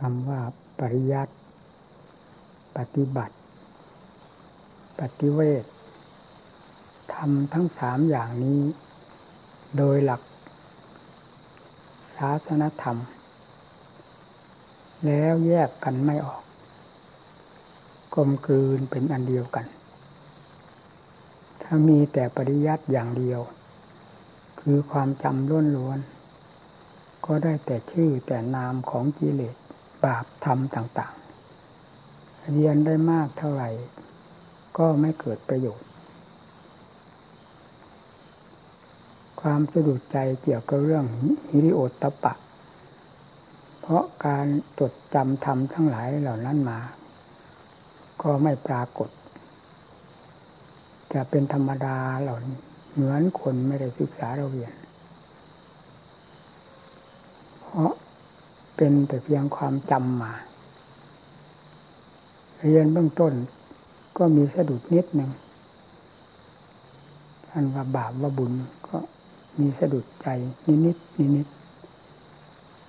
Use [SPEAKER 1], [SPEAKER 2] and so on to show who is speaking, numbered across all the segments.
[SPEAKER 1] คำว่าปริยัติปฏิบัติ ปฏิเวททำทั้งสามอย่างนี้ โดยหลักศาสนธรรม แล้วแยกกันไม่ออก กลมกลืนเป็นอันเดียวกัน ถ้ามีแต่ปริยัติอย่างเดียว คือความจำล้วนล้วน ก็ได้แต่ชื่อแต่นามของกิเลส บาปธรรมต่างๆ เรียนได้มากเท่าไหร่ ก็ไม่เกิดประโยชน์ ความสะดุดใจเกี่ยวกับเรื่องฮิริโอตตปะ เพราะการจดจำธรรมทั้งหลายเหล่านั้นมา ก็ไม่ปรากฏ จะเป็นธรรมดาเหล่านี้เหมือนคนไม่ได้ศึกษาเราเรียน เพราะ เป็นแต่เพียงความจำมา เรียนเบื้องต้นก็มีสะดุดนิดหนึ่งท่านว่าบาปว่าบุญก็มีสะดุดใจนิดนิดนิดนิด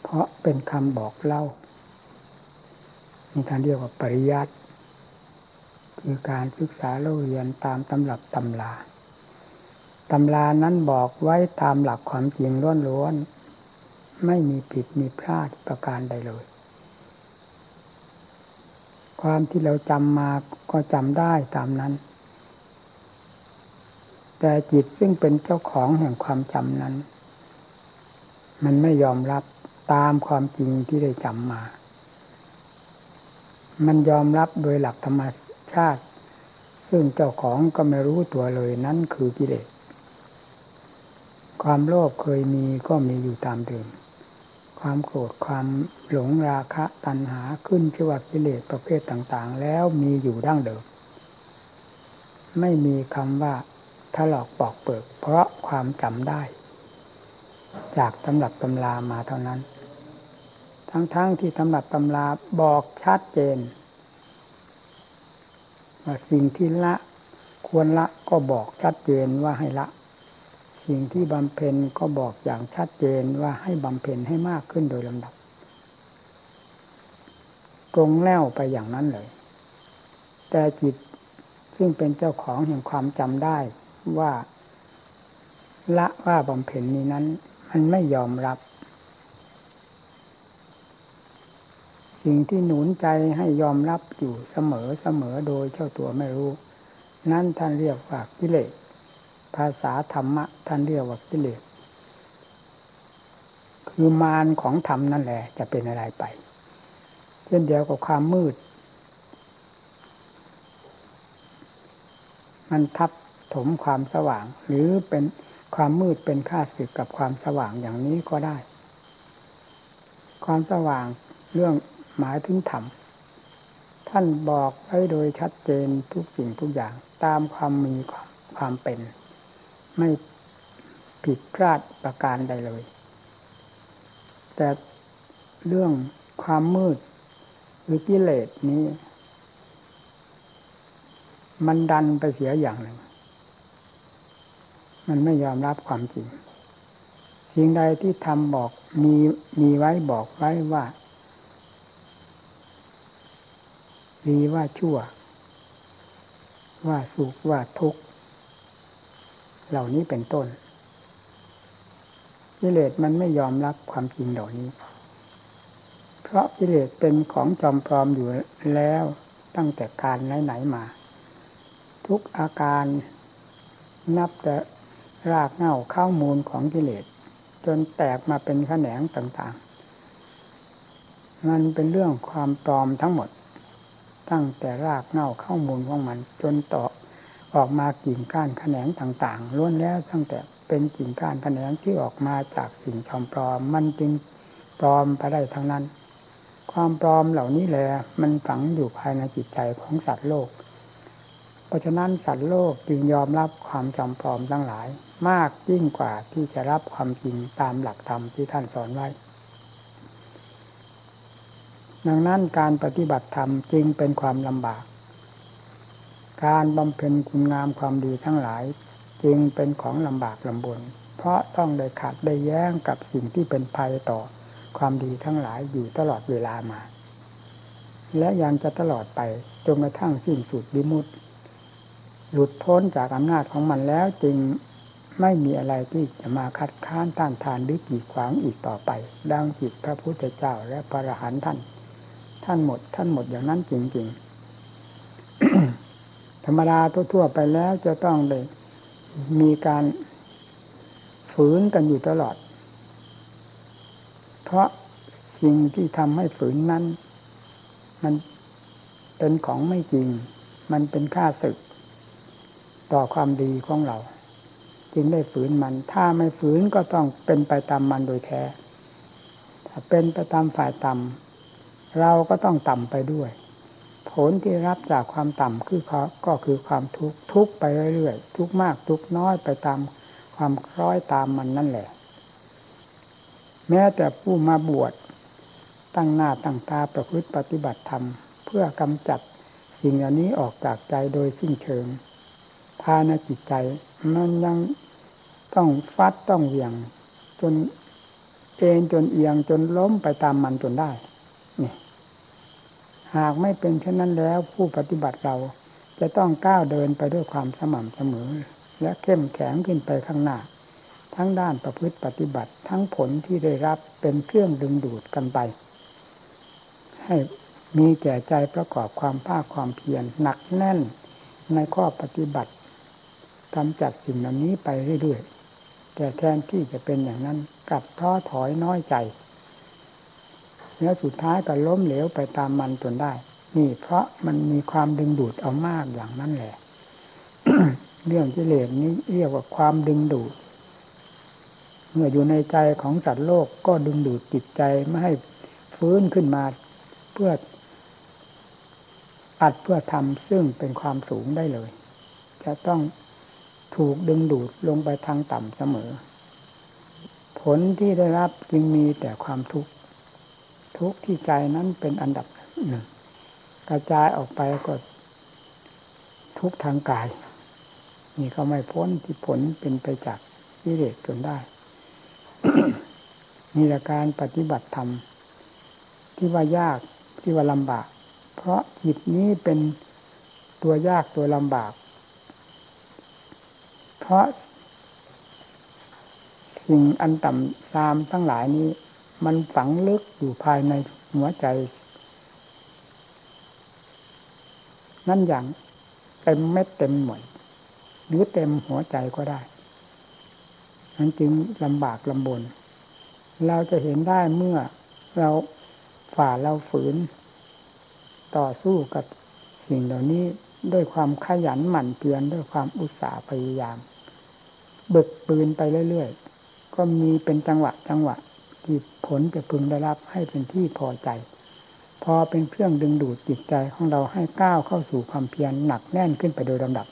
[SPEAKER 1] เพราะเป็นคำบอกเล่า มีการเรียกว่าปริยัติคือการศึกษาเล่าเรียนตามตำรับตำลาตำรานั้นบอกไว้ตามหลักความจริงล้วนๆ ไม่มีผิดมีพลาดประการใดเลย ความที่เราจำมาก็จำได้ตามนั้น แต่จิตซึ่งเป็นเจ้าของแห่งความจำนั้น มันไม่ยอมรับตามความจริงที่ได้จำมา มันยอมรับโดยหลักธรรมชาติ ซึ่งเจ้าของก็ไม่รู้ตัวเลยนั่นคือกิเลสความโลภเคยมีก็มีอยู่ตามเดิม ความโกรธความหลงราคะตัณหาขึ้นชื่อว่ากิเลสประเภทต่างๆ แล้วมีอยู่ดั้งเดิม ไม่มีคำว่าถลอกปอกเปิก เพราะความจำได้ จากตำรับตำรามาเท่านั้น ทั้งๆทที่ตำรับตำราบอกชัดเจนว่าสิ่งที่ละควรละก็บอกชัดเจนว่าให้ละ สิ่งที่บำเพ็ญก็บอกอย่างชัดเจนว่าให้บำเพ็ญให้มากขึ้นโดยลำดับ ตรงแล้วไปอย่างนั้นเลย แต่จิตซึ่งเป็นเจ้าของแห่งความจำได้ว่า ละว่าบำเพ็ญนี้นั้น มันไม่ยอมรับ สิ่งที่หนุนใจให้ยอมรับอยู่เสมอเสมอโดยเจ้าตัวไม่รู้ นั่นท่านเรียกว่ากิเลส ภาษาธรรมะ ท่านเรียกว่ากิเลสคือมารของธรรมนั่นแหละ จะเป็นอะไรไป เช่นเดียวกับความมืด มันทับถมความสว่าง หรือเป็นความมืดเป็นค่าศึกกับความสว่างอย่างนี้ก็ได้ ความสว่างเรื่องหมายถึงธรรมท่านบอกไว้โดยชัดเจนทุกสิ่งทุกอย่างตามความมีความความเป็น ไม่ผิดพลาดประการใดเลย แต่เรื่องความมืดหรือกิเลสนี้ มันดันไปเสียอย่างหนึ่ง มันไม่ยอมรับความจริง สิ่งใดที่ทำบอกมีมีไว้บอกไว้ว่าดีว่าชั่ว ว่าสุขว่าทุกข์ เหล่านี้เป็นต้นกิเลสมันไม่ยอมรับความจริงเหล่านี้ เพราะกิเลสเป็นของจอมปลอมอยู่แล้วตั้งแต่การไหนๆมา ทุกอาการนับแต่รากเหง้าข้ามูลของกิเลส จนแตกมาเป็นแขนงต่างๆ มันเป็นเรื่องความปลอมทั้งหมด ตั้งแต่รากเหง้าข้ามูลของมัน จนต่อ ออกมากิ่งก้านแขนงต่างๆล้วนแล้วตั้งแต่เป็นกิ่งก้านแขนงที่ออกมาจากสิ่งชอมปลอม มันจึงปลอมไปได้ทั้งนั้น ความปลอมเหล่านี้แหละมันฝังอยู่ภายในจิตใจของสัตว์โลก เพราะฉะนั้นสัตว์โลกจึงยอมรับความจำปลอมทั้งหลาย มากยิ่งกว่าที่จะรับความจริงตามหลักธรรมที่ท่านสอนไว้ ดังนั้นการปฏิบัติธรรมจึงเป็นความลำบาก การบำเพ็ญคุณงามความดีทั้งหลาย จึงเป็นของลำบากลำบน เพราะต้องได้ขัดได้แย้งกับสิ่งที่เป็นภัยต่อความดีทั้งหลายอยู่ตลอดเวลามา และยังจะตลอดไปจนกระทั่งสิ้นสุดดิมุตหลุดพ้นจากอำนาจของมันแล้วจึงไม่มีอะไรที่จะมาคัดค้านต้านทานหรือกีดขวางอีกต่อไป ดังจิตพระพุทธเจ้าและพระอรหันต์ท่าน ท่านหมด ท่านหมดอย่างนั้นจริงๆ ธรรมดาทั่วๆไปแล้วจะต้องได้มีการฝืนกันอยู่ตลอด เพราะสิ่งที่ทำให้ฝืนนั้น มันเป็นของไม่จริง มันเป็นค่าศึก ต่อความดีของเรา จึงได้ฝืนมัน ถ้าไม่ฝืนก็ต้องเป็นไปตามมันโดยแท้ ถ้าเป็นไปตามฝ่ายต่ำเราก็ต้องต่ำไปด้วย ผลที่รับจากความต่ำคือก็คือความทุกข์ทุกไปเรื่อยๆทุกมากทุกน้อยไปตามความคล้อยตามมันนั่นแหละ แม้แต่ผู้มาบวชตั้งหน้าตั้งตาประพฤติปฏิบัติธรรม เพื่อกำจัดสิ่งเหล่านี้ออกจากใจโดยสิ้นเชิงภายในจิตใจมันยังต้องฟัดต้องเหวี่ยง จนเอ็นจนเอียงจนล้มไปตามมันจนได้ หากไม่เป็นเช่นนั้นแล้วผู้ปฏิบัติเราจะต้องก้าวเดินไปด้วยความสม่ำเสมอ และเข้มแข็งขึ้นไปข้างหน้า ทั้งด้านประพฤติปฏิบัติทั้งผลที่ได้รับเป็นเครื่องดึงดูดกันไป ให้มีแก่ใจประกอบความภาคความเพียรหนักแน่นในข้อปฏิบัติกำจัดสิ่งเหล่านี้ไปเรื่อยๆแต่แทนที่จะเป็นอย่างนั้นกลับท้อถอยน้อยใจ แล้วสุดท้ายก็ล้มเหลวไปตามมันจนได้ นี่เพราะมันมีความดึงดูดเอามากอย่างนั้นแหละ เรื่องกิเลสนี้เรียกว่าความดึงดูด เมื่ออยู่ในใจของสัตว์โลกก็ดึงดูดจิตใจไม่ให้ฟื้นขึ้นมาเพื่ออัดเพื่อทำซึ่งเป็นความสูงได้เลย จะต้องถูกดึงดูดลงไปทางต่ำเสมอ ผลที่ได้รับจึงมีแต่ความทุกข์ ทุกข์ที่ใจนั้นเป็นอันดับหนึ่งกระจายออกไปก็ทุกทางกาย นี่เขาไม่พ้นที่ผลเป็นไปจากวิเลสจนได้มีแต่การปฏิบัติธรรม ที่ว่ายากที่ว่าลำบาก เพราะจิตนี้เป็นตัวยากตัวลำบาก เพราะสิ่งอันต่ำซามทั้งหลายนี้ มันฝังลึกอยู่ภายในหัวใจ นั่นอย่างเต็มเม็ดเต็มหน่วยหรือเต็มหัวใจก็ได้นั้นจึงลำบากลำบน เราจะเห็นได้เมื่อเราฝ่าเราฝืน ต่อสู้กับสิ่งเหล่านี้ด้วยความขยันหมั่นเพียรด้วยความอุตสาห์พยายาม บึกปืนไปเรื่อยๆ ก็มีเป็นจังหวะจังหวะ ที่ผลจะพึงได้รับให้เป็นที่พอใจ พอเป็นเครื่องดึงดูดจิตใจของเราให้ก้าวเข้าสู่ความเพียรหนักแน่นขึ้นไปโดยลำดับ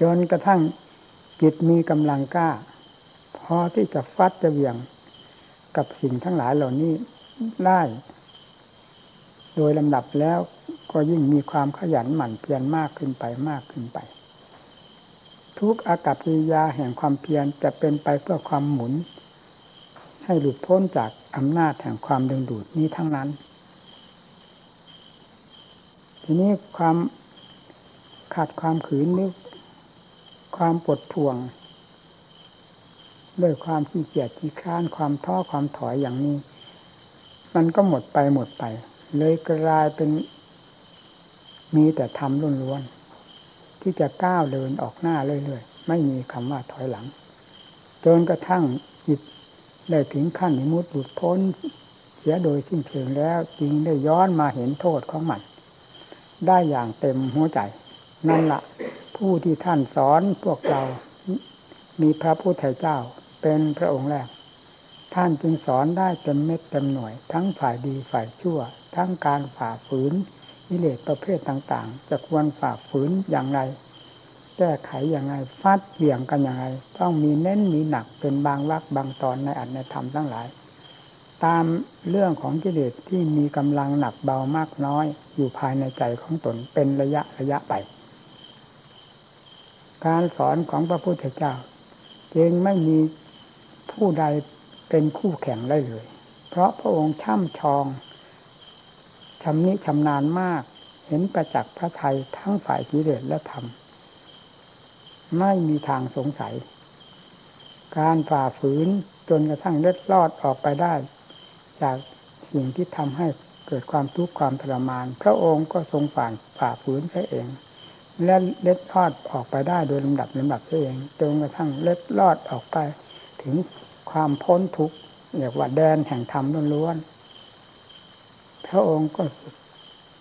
[SPEAKER 1] จนกระทั่งจิตมีกำลังกล้า พอที่จะฟัดจะเบี่ยงกับสิ่งทั้งหลายเหล่านี้ได้ โดยลำดับแล้วก็ยิ่งมีความขยันหมั่นเพียรมากขึ้นไปมากขึ้นไป ทุกอากัปกิริยาแห่งความเพียรจะเป็นไปเพื่อความหมุน ให้หลุดพ้นจากอำนาจแห่งความดึงดูดนี้ทั้งนั้น ทีนี้ความขาดความขืนนึกความปวดทวง ด้วยความขี้เกียจขี้ค้านความท้อความถอยอย่างนี้ มันก็หมดไปหมดไป เลยกลายเป็นมีแต่ทำล้วนๆ ที่จะก้าวเดินออกหน้าเรื่อยๆ ไม่มีคำว่าถอยหลัง จนกระทั่งจิตได้ถึงขั้นมุดหลุดพ้น เสียโดยสิ้นเชิงแล้วจึงได้ย้อนมาเห็นโทษของมัน ได้อย่างเต็มหัวใจ นั่นละผู้ที่ท่านสอนพวกเรา มีพระพุทธเจ้าเป็นพระองค์แรก ท่านจึงสอนได้เต็มเม็ดเต็มหน่วย ทั้งฝ่ายดีฝ่ายชั่ว ทั้งการฝ่าฝืน วิเลศประเภทต่างๆ จะควรฝ่าฝืนอย่างไร แก้ไขอย่างไรฟาดเบี่ยงกันอย่างไร ต้องมีเน้นมีหนักเป็นบางวักบางตอนในอัตในธรรมทั้งหลาย ตามเรื่องของกิเลสที่มีกำลังหนักเบามากน้อย อยู่ภายในใจของตนเป็นระยะระยะไป การสอนของพระพุทธเจ้าจึงไม่มีผู้ใดเป็นคู่แข่งได้เลย เพราะพระองค์ช่ำชอง ชำนิชำนาญมาก เห็นประจักษ์พระไทยทั้งฝ่ายกิเลสและธรรม ไม่มีทางสงสัย การฝ่าฝืนจนกระทั่งเล็ดลอดออกไปได้ จากสิ่งที่ทำให้เกิดความทุกข์ความทรมาน พระองค์ก็ทรงฝ่าฝ่าฝืนใช้เอง และเล็ดลอดออกไปได้โดยลำดับลำดับเองจนกระทั่งเล็ดลอดออกไป ถึงความพ้นทุกข์เรียกว่าแดนแห่งธรรมล้วนๆ พระองค์ก็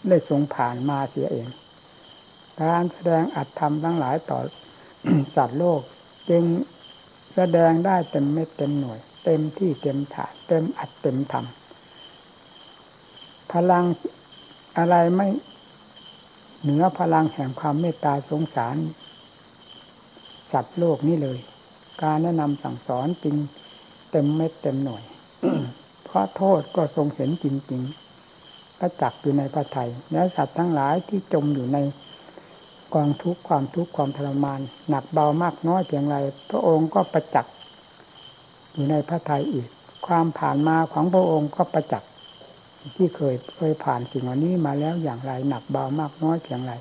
[SPEAKER 1] ได้ทรงผ่านมาเสียเอง การแสดงอัตธรรมทั้งหลายต่อสัตว์โลก จึงแสดงได้เต็มเม็ดเต็มหน่วย เต็มที่เต็มถาเต็มอัดเต็มธรรมพลังอะไรไม่เหนือพลังแห่งความเมตตาสงสาร สัตว์โลกนี้เลย การแนะนำสั่งสอนจริงเต็มเม็ดเต็มหน่วยเพราะโทษก็ทรงเห็นจริงๆ ประจักษ์อยู่ในพระไทยและสัตว์ทั้งหลายที่จมอยู่ในกองทุกข์ความทุกข์ความทรมาน หนักเบามากน้อยเพียงไร พระองค์ก็ประจักษ์อยู่ในพระไทยอีก ความผ่านมาของพระองค์ก็ประจักษ์ที่เคยเคยผ่านสิ่งเหล่านี้มาแล้วอย่างไร หนักเบามากน้อยเพียงไร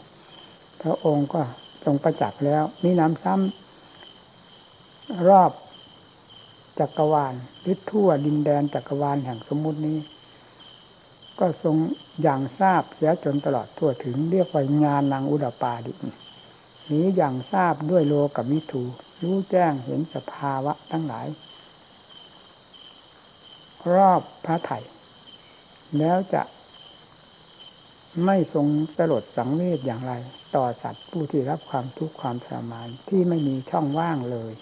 [SPEAKER 1] พระองค์ก็ทรงประจักษ์แล้วมีน้ำซ้ำรอบจักรวาลหรือทั่วดินแดนจักรวาลแห่งสมมุตินี้ ก็ทรงอย่างทราบเสียจนตลอดทั่วถึงเรียกว่างานนางอุดปาดิหรืออย่างทราบด้วยโลกับมิถูรู้แจ้งเห็นสภาวะทั้งหลาย รอบพระไถ่แล้วจะไม่ทรงสลดสังเวชอย่างไร ต่อสัตว์ผู้ที่รับความทุกข์ความทรมานที่ไม่มีช่องว่างเลย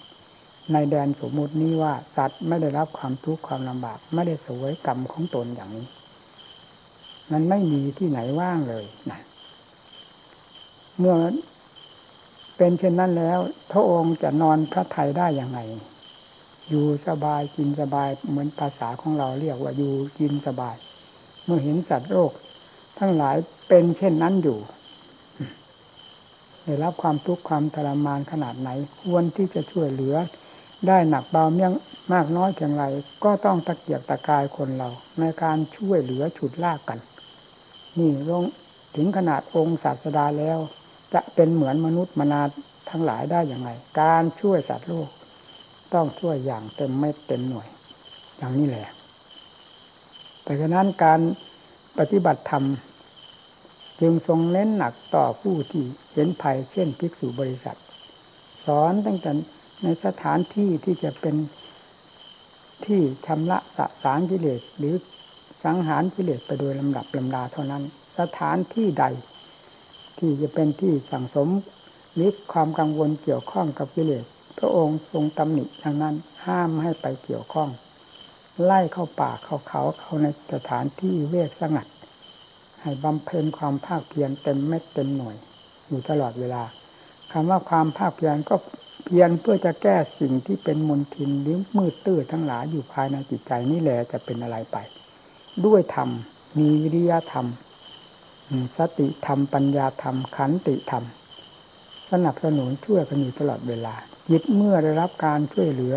[SPEAKER 1] ในแดนสมมตินี้ว่าสัตว์ไม่ได้รับความทุกข์ความลำบาก ไม่ได้สวยกรรมของตนอย่างนี้ มันไม่มีที่ไหนว่างเลยนะเมื่อเป็นเช่นนั้นแล้ว พระองค์จะนอนพระไทยได้อย่างไงอยู่สบายกินสบายเหมือนภาษาของเราเรียกว่าอยู่กินสบาย เมื่อเห็นสัตว์โลกทั้งหลายเป็นเช่นนั้นอยู่ได้รับความทุกข์ความทรมานขนาดไหน ควรที่จะช่วยเหลือ ได้หนักเบาเมี่ยงมากน้อยเพียงไรก็ต้องตะเกียกตะกายคนเรา ในการช่วยเหลือฉุดลากกัน นี่ลงถึงขนาดองค์ศาสดาแล้ว จะเป็นเหมือนมนุษย์มนาทั้งหลายได้อย่างไร การช่วยสัตว์โลก ต้องช่วยอย่างเต็มไม่เต็มหน่วย อย่างนี้แหละแต่ฉะนั้นการปฏิบัติธรรมจึงทรงเน้นหนักต่อผู้ที่เห็นภัยเช่นภิกษุบริษัท สอนตั้งแต่ในสถานที่ที่จะเป็นที่ชำระสะสางกิเลสหรือ สังหารกิเลสไปโดยลำดับลำดาเท่านั้น สถานที่ใด ที่จะเป็นที่สั่งสมหรือความกังวลเกี่ยวข้องกับกิเลสพระองค์ทรงตำหนิดังนั้นห้ามให้ไปเกี่ยวข้อง ไล่เข้าป่าเข้าเขาเข้าในสถานที่เวกสงัด ให้บำเพ็ญความภาคเพียรเต็มเม็ดเต็มหน่วย อยู่ตลอดเวลาคำว่าความภาคเพียรก็เพียรเพื่อจะแก้สิ่งที่เป็นมลทินหรือมืดตื้อทั้งหลายอยู่ภายในจิตใจนี่แหละจะเป็นอะไรไป ด้วยธรรม มีวิริยะธรรม สติธรรม ปัญญาธรรม ขันติธรรม สนับสนุนช่วยกันอยู่ตลอดเวลาจิตเมื่อได้รับการช่วยเหลือ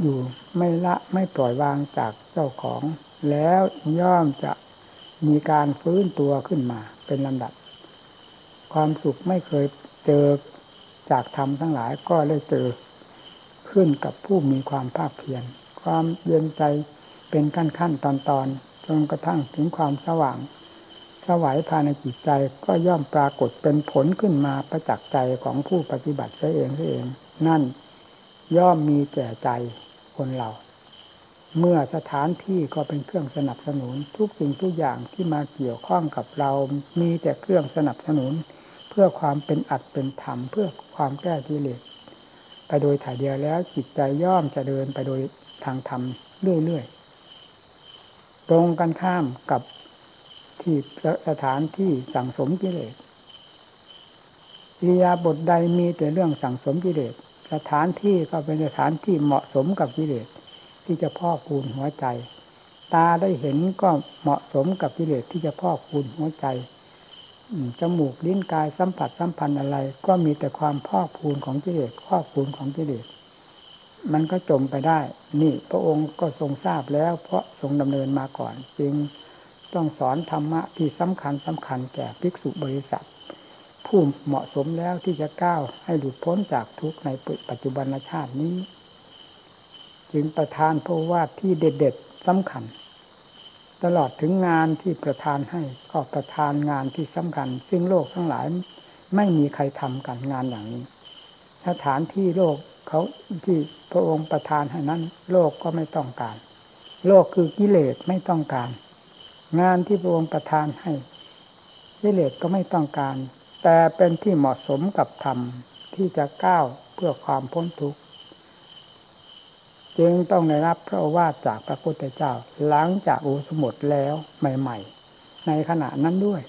[SPEAKER 1] อยู่ไม่ละไม่ปล่อยวางจากเจ้าของ แล้วย่อมจะมีการฟื้นตัวขึ้นมาเป็นลำดับ ความสุขไม่เคยเจอจากธรรมทั้งหลายก็ได้เจอขึ้นกับผู้มีความภาคเพียรความเย็นใจ เป็นขั้นขั้นตอนตอนจนกระทั่งถึงความสว่างสวายภายในจิตใจก็ย่อมปรากฏเป็นผลขึ้นมาประจักษ์ใจของผู้ปฏิบัติเองเอง นั่นย่อมมีแก่ใจคนเรา เมื่อสถานที่ก็เป็นเครื่องสนับสนุนทุกสิ่งทุกอย่างที่มาเกี่ยวข้องกับเรา มีแต่เครื่องสนับสนุน เพื่อความเป็นอัดเป็นธรรมเพื่อความแก้กิเลสไปโดยถ่ายเดียวแล้วจิตใจย่อมจะเดินไปโดยทางธรรมเรื่อยๆ ตรงกันข้ามกับที่สถานที่สั่งสมกิเลสอิยาบทใดมีแต่เรื่องสั่งสมกิเลสสถานที่ก็เป็นสถานที่เหมาะสมกับกิเลสที่จะพ่อคูณหัวใจ ตาได้เห็นก็เหมาะสมกับกิเลสที่จะพ่อคูณหัวใจจมูกลิ้นกายสัมผัสสัมพันธ์อะไร ก็มีแต่ความพ่อกพูนของกิเลสพ่อกพูนของกิเลส มันก็จมไปได้ นี่พระองค์ก็ทรงทราบแล้ว เพราะทรงดำเนินมาก่อน จึงต้องสอนธรรมะที่สำคัญสำคัญแก่ภิกษุบริษัท ผู้เหมาะสมแล้วที่จะก้าวให้หลุดพ้นจากทุกข์ในปัจจุบันชาตินี้ จึงประทานพระว่าทที่เด็ดๆสำคัญ ตลอดถึงงานที่ประทานให้ก็ประทานงานที่สำคัญ ซึ่งโลกทั้งหลายไม่มีใครทำกันงานอย่างนี้ สถานที่โลกเขาที่พระองค์ประทานให้นั้น โลกก็ไม่ต้องการ โลกคือกิเลสไม่ต้องการ งานที่พระองค์ประทานให้ กิเลสก็ไม่ต้องการ แต่เป็นที่เหมาะสมกับธรรมที่จะก้าวเพื่อความพ้นทุกข์จึงต้องได้รับพระวาทจากพระพุทธเจ้า หลังจากอุสมุดแล้วใหม่ ๆ ในขณะนั้นด้วย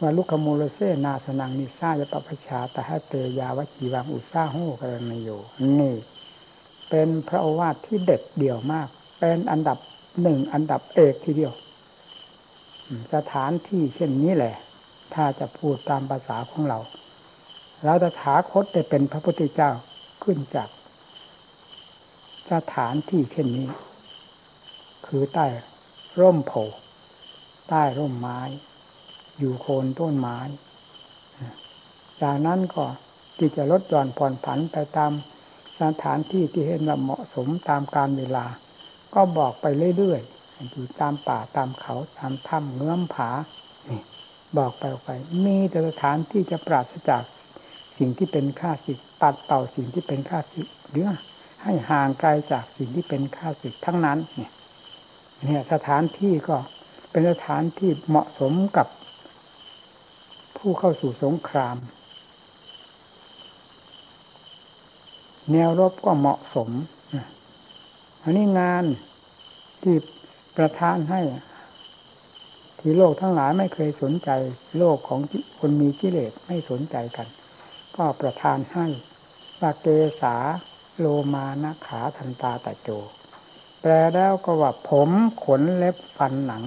[SPEAKER 1] ว่าลุคโมโลเซนาสนังนิซายปปชาแต่ให้เตยาวจีวังอุซาโหกรณโยนี่ เป็นพระโอวาทที่เด็ดเดี่ยวมาก เป็นอันดับหนึ่งอันดับเอกทีเดียว สถานที่เช่นนี้แหละ ถ้าจะพูดตามภาษาของเราเราจะถาคตได้เป็นพระพุทธเจ้าขึ้นจาก สถานที่เช่นนี้ คือใต้ร่มโพใต้ร่มไม้ อยู่โคนต้นไม้ จากนั้นก็ที่จะลดหย่อนผ่อนผันไปตามสถานที่ที่เห็นว่าเหมาะสมตามการเวลา ก็บอกไปเรื่อยๆอยู่ตามป่าตามเขาตามถ้ำเงื้อมผานี่บอกไปไป มีแต่สถานที่จะปราศจากสิ่งที่เป็นข้าศึกตัดเป่าสิ่งที่เป็นข้าศึกหรือให้ห่างไกลจากสิ่งที่เป็นข้าศึกทั้งนั้น เนี่ย สถานที่ก็เป็นสถานที่เหมาะสมกับ ผู้เข้าสู่สงคราม แนวรบก็เหมาะสม อันนี้งานที่ประทานให้ที่โลกทั้งหลายไม่เคยสนใจ โลกของคนมีกิเลสไม่สนใจกัน ก็ประทานให้ปาเกสาโลมานะขาทันตาตะโจ แปลแล้วก็ว่าผมขนเล็บฟันหนัง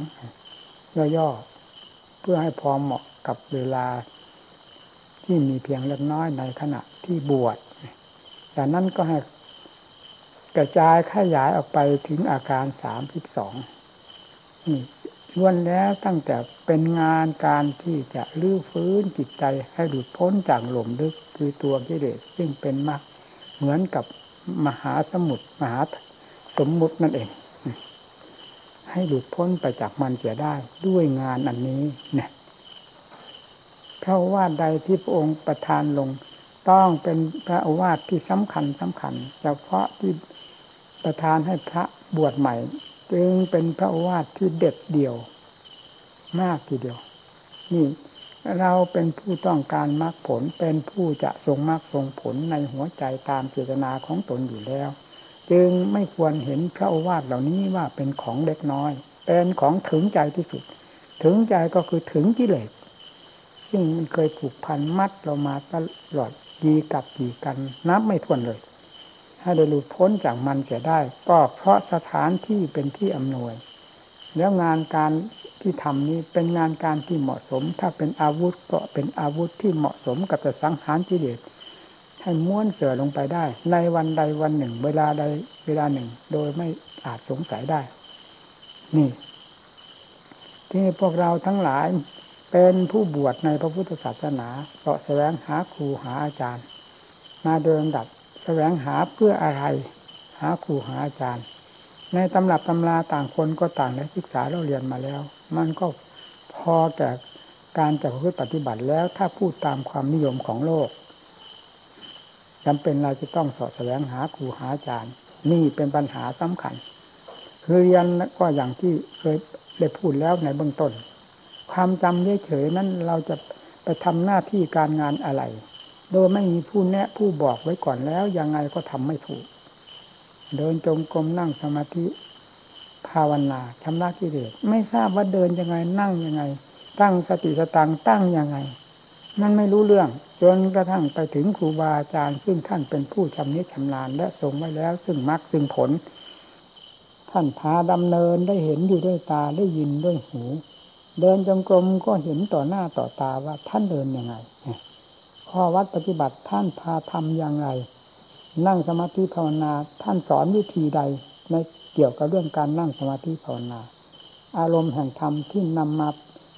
[SPEAKER 1] ย่อๆ เพื่อให้พอเหมาะกับเวลา ที่มีเพียงเล็กน้อยในขณะที่บวชจากนั้นก็ให้กระจายขยายออกไปถึงอาการสามสิบสองนี่ล้วนแล้วตั้งแต่เป็นงานการที่จะลื้อฟื้นจิตใจให้หลุดพ้นจากหล่มลึกคือตัวกิเลสซึ่งเป็นมรรคเหมือนกับมหาสมุทรมหาสมมุตินั่นเอง ให้หลุดพ้นไปจากมันเสียได้ด้วยงานอันนี้เนี่ยพระวาดใดที่พระองค์ประทานลง ต้องเป็นพระวาดที่สำคัญสำคัญเฉพาะที่ประทานให้พระบวชใหม่ จึงเป็นพระวาดที่เด็ดเดี่ยว มากทีเดียว นี่เราเป็นผู้ต้องการมรรคผลเป็นผู้จะทรงมรรคทรงผลในหัวใจตามเจตนาของตนอยู่แล้ว จึงไม่ควรเห็นพระโอวาทเหล่านี้ว่าเป็นของเล็กน้อย เป็นของถึงใจที่สุด ถึงใจก็คือถึงกิเลสซึ่งมันเคยผูกพันมัดเรามาตลอดยีกับยีกัน นับไม่ถ้วนเลย ถ้าได้หลุดพ้นจากมันจะได้ ก็เพราะสถานที่เป็นที่อำนวย แล้วงานการที่ทำนี้เป็นงานการที่เหมาะสม ถ้าเป็นอาวุธก็เป็นอาวุธที่เหมาะสมกับจะสังหารกิเลส ให้ม้วนเสือลงไปได้ ในวันใดวันหนึ่ง เวลาใดเวลาหนึ่ง โดยไม่อาจสงสัยได้ นี่ ที่พวกเราทั้งหลายเป็นผู้บวชในพระพุทธศาสนาเสาะแสวงหาครูหาอาจารย์ มาเดินดับแสวงหาเพื่ออะไร หาครูหาอาจารย์ ในตำรับตำราต่างคนก็ต่างได้ศึกษาเราเรียนมาแล้ว มันก็พอแก่การจะพึ่ปฏิบัติแล้วถ้าพูดตามความนิยมของโลก จำเป็นเราจะต้องสอบแสวงหาครูหาอาจารย์ นี่เป็นปัญหาสำคัญ คือเรียนก็อย่างที่เคยได้พูดแล้วในเบื้องต้น ความจำเฉยๆนั้นเราจะไปทำหน้าที่การงานอะไร โดยไม่มีผู้แนะผู้บอกไว้ก่อนแล้วยังไงก็ทำไม่ถูก เดินจงกรมนั่งสมาธิภาวนาชำระกิเลสไม่ทราบว่าเดินยังไงนั่งยังไง ตั้งสติสตังตั้งยังไง มันไม่รู้เรื่อง จนกระทั่งไปถึงครูบาอาจารย์ ซึ่งท่านเป็นผู้ชำนิชำนาญและทรงไว้แล้ว ซึ่งมรรคซึ่งผล ท่านพาดำเนินได้เห็นอยู่ด้วยตาได้ยินด้วยหู เดินจงกรมก็เห็นต่อหน้าต่อตาว่าท่านเดินยังไงข้อวัดปฏิบัติท่านพาทำอย่างไร นั่งสมาธิภาวนาท่านสอนวิธีใดในเกี่ยวกับเรื่องการนั่งสมาธิภาวนา อารมณ์แห่งธรรมที่นำมา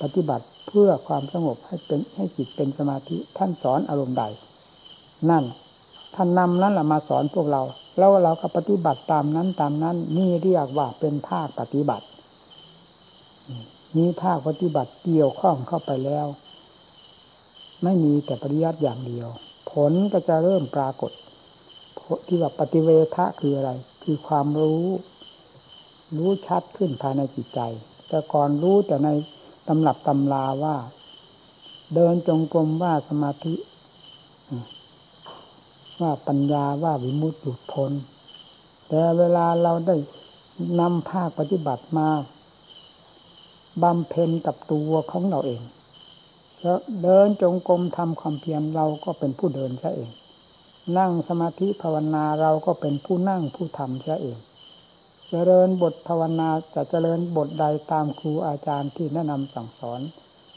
[SPEAKER 1] ปฏิบัติ เพื่อความสงบให้เป็นให้จิตเป็นสมาธิท่านสอนอารมณ์ใด นั่น ท่านนำนั้นแหละมาสอนพวกเรา แล้วเราก็ปฏิบัติตามนั้นตามนั้น นี่เรียกว่าเป็นภาคปฏิบัตินี้ภาคปฏิบัติเกี่ยวข้องเข้าไปแล้ว ไม่มีแต่ปริยัติอย่างเดียว ผลก็จะเริ่มปรากฏที่ว่าปฏิเวทะคืออะไร คือความรู้ รู้ชัดขึ้นภายในจิตใจ แต่ก่อนรู้แต่ใน ตำรับตำลาว่า เดินจงกรมว่าสมาธิ ว่าปัญญาว่าวิมุตติหลุดพ้นแต่เวลาเราได้นำภาคปฏิบัติมาบำเพ็ญกับตัวของเราเอง แล้วเดินจงกรมทำความเพียรเราก็เป็นผู้เดินซะเอง นั่งสมาธิภาวนาเราก็เป็นผู้นั่งผู้ทำซะเอง เจริญบทภาวนาจะเจริญบทใดตามครูอาจารย์ที่แนะนำสั่งสอน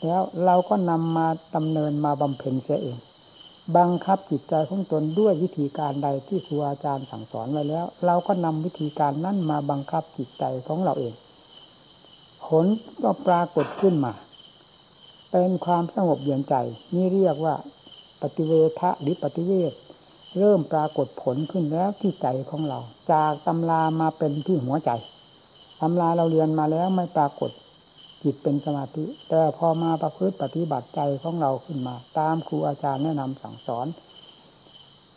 [SPEAKER 1] แล้วเราก็นำมาดำเนินมาบำเพ็ญเสียเอง บังคับจิตใจของตนด้วยวิธีการใดที่ครูอาจารย์สั่งสอนไว้แล้ว เราก็นำวิธีการนั้นมาบังคับจิตใจของเราเอง ผลก็ปรากฏขึ้นมา เป็นความสงบเย็นใจ นี่เรียกว่าปฏิเวทะหรือปฏิเวท เริ่มปรากฏผลขึ้นแล้วที่ใจของเรา จากตำรามาเป็นที่หัวใจตำราเราเรียนมาแล้วไม่ปรากฏจิตเป็นสมาธิ แต่พอมาประพฤติปฏิบัติใจของเราขึ้นมา ตามครูอาจารย์แนะนำสั่งสอน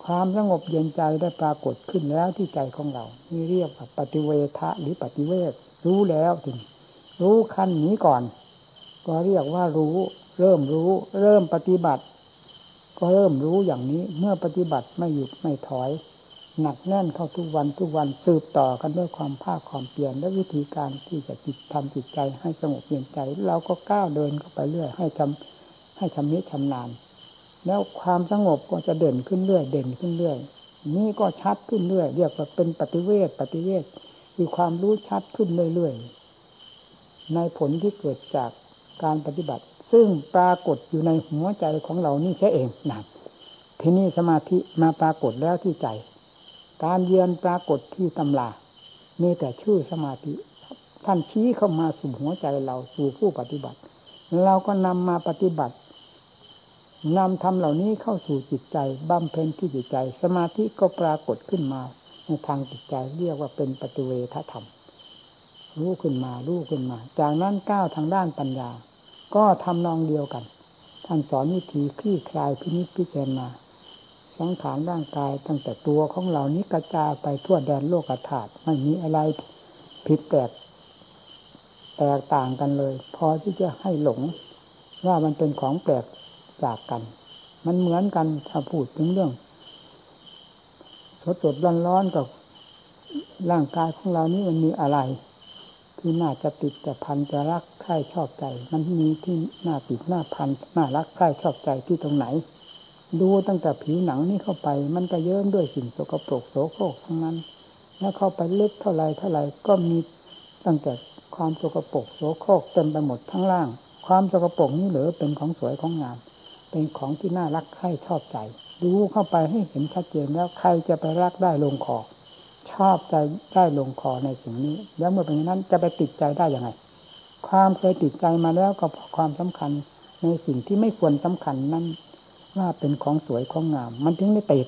[SPEAKER 1] ความสงบเย็นใจได้ปรากฏขึ้นแล้วที่ใจของเรา นี่เรียกว่าปฏิเวทะหรือปฏิเวทรู้แล้วถึง รู้ขั้นนี้ก่อน ก็เรียกว่ารู้ เริ่มรู้ เริ่มปฏิบัติ ก็เริ่มรู้อย่างนี้เมื่อปฏิบัติไม่หยุดไม่ถอย หนักแน่นเข้าทุกวันทุกวันสืบต่อกันด้วยความภาคความเปลี่ยนและวิธีการที่จะจิตทำจิตใจให้สงบเย็นใจเราก็ก้าวเดินเข้าไปเรื่อยให้ทำให้ทำนี้ชำนาญแล้วความสงบก็จะเด่นขึ้นเรื่อยเด่นขึ้นเรื่อยนี่ก็ชัดขึ้นเรื่อยเรียกว่าเป็นปฏิเวทปฏิเวทคือความรู้ชัดขึ้นเรื่อยๆในผลที่เกิดจากการปฏิบัติ ซึ่งปรากฏอยู่ในหัวใจของเรานี่แค่เองนะทีนี้สมาธิมาปรากฏแล้วที่ใจ การเยือนปรากฏที่ตำรามีแต่ชื่อสมาธิ ท่านชี้เข้ามาสู่หัวใจเราสู่ผู้ปฏิบัติ เราก็นำมาปฏิบัตินำธรรมเหล่านี้เข้าสู่จิตใจบำเพ็ญที่จิตใจ สมาธิก็ปรากฏขึ้นมาในทางจิตใจเรียกว่าเป็นปฏิเวทธรรมรู้ขึ้นมารู้ขึ้นมา จากนั้นก้าวทางด้านปัญญา ก็ทำนองเดียวกัน ท่านสอนวิธีคลี่คลายพินิจพิจารณาสังขารร่างกายตั้งแต่ตัวของเรานี้กระจายไปทั่วแดนโลกธาตุไม่มีอะไรผิดแปลกแตกต่างกันเลย พอที่จะให้หลงว่ามันเป็นของแปลกจากกัน มันเหมือนกันถ้าพูดถึงเรื่องสดสดร้อนร้อนกับร่างกายของเรานี้มันมีอะไร ที่น่าจะติดจะพันจะรักใคร่ชอบใจ มันมีที่น่าติดน่าพันน่ารักใคร่ชอบใจที่ตรงไหน ดูตั้งแต่ผิวหนังนี่เข้าไป มันก็เยิ้มด้วยสิ่งสกปรกโสโครกทั้งนั้น แล้วเข้าไปลึกเท่าไรเท่าไรก็มีตั้งแต่ความสกปรกโสโครกเต็มไปหมดทั้งล่าง ความสกปรกนี่เหลือเป็นของสวยของงามเป็นของที่น่ารักใคร่ชอบใจ ดูเข้าไปให้เห็นชัดเจนแล้วใครจะไปรักได้ลงคอ ชอบใจได้ลงคอในสิ่งนี้ แล้วเมื่อเป็นอย่างนั้นจะไปติดใจได้อยังไงความเคยติดใจมาแล้วก็ความสำคัญในสิ่งที่ไม่ควรสำคัญนั้นว่าเป็นของสวยของงาม มันถึงไม่ติด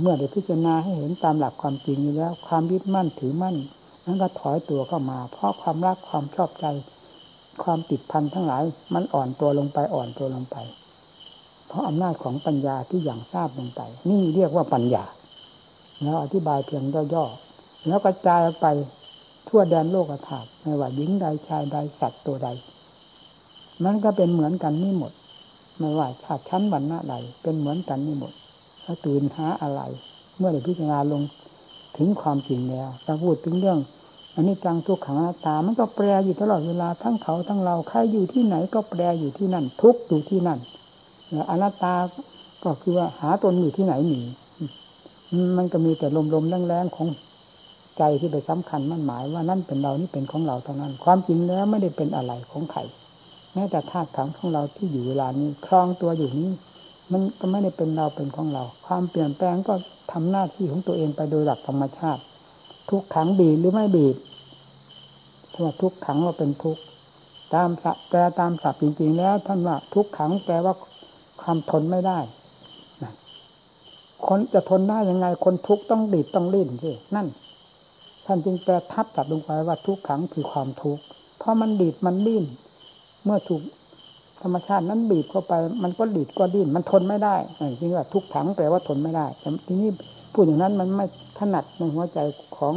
[SPEAKER 1] เมื่อได้พิจารณาให้เห็นตามหลักความจริงนี้แล้ว ความยึดมั่นถือมั่นนั้นก็ถอยตัวเข้ามา เพราะความรักความชอบใจ ความติดพันทั้งหลาย มันอ่อนตัวลงไปอ่อนตัวลงไป เพราะอำนาจของปัญญาที่อย่างทราบลงไป นี่เรียกว่าปัญญา แล้วอธิบายเพียงย่อๆแล้วกระจายไปทั่วแดนโลกธาตุไม่ว่าหญิงใดชายใดสัตว์ตัวใด มันก็เป็นเหมือนกันนี่หมดไม่ว่าชาติชั้นวรรณะใดเป็นเหมือนกันนี่หมดถ้าตื่นหาอะไร เมื่อได้พิจารณาลงถึงความจริงแล้วถ้าพูดถึงเรื่องอันนี้จังทุกขังนาตา มันก็แปรอยู่ตลอดเวลาทั้งเขาทั้งเราใครอยู่ที่ไหนก็แปรอยู่ที่นั่น ทุกอยู่ที่นั่นอนัตตาก็คือว่าหาตนอยู่ที่ไหนหนี มันก็มีแต่ลมๆแรงๆของใจที่ไปสำคัญมั่นหมายว่านั่นเป็นเรานี่เป็นของเราเท่านั้น ความจริงแล้วไม่ได้เป็นอะไรของใครแม้แต่ธาตุขังของเราที่อยู่เวลานี้คลองตัวอยู่นี้ มันก็ไม่ได้เป็นเราเป็นของเรา ความเปลี่ยนแปลงก็ทำหน้าที่ของตัวเองไปโดยหลักธรรมชาติ ทุกขังบีบหรือไม่บีบถ้าทุกขังว่าเป็นทุกตามแปลตามศัพท์จริงๆแล้วท่านว่าทุกขังแปลว่าความทนไม่ได้ คนจะทนได้ยังไง คนทุกข์ต้องดีดต้องลิ้นสินั่น ท่านจึงแปลทับตัดลงไปว่าทุกขังคือความทุกข์เพราะมันดีดมันดิ้นเมื่อถูกธรรมชาตินั้นบีบเข้าไป มันก็ดีดก็ดิ้นมันทนไม่ได้จริงว่าทุกขังแปลว่าทนไม่ได้แต่ทีนี้พูดอย่างนั้นมันไม่ถนัดในหัวใจของ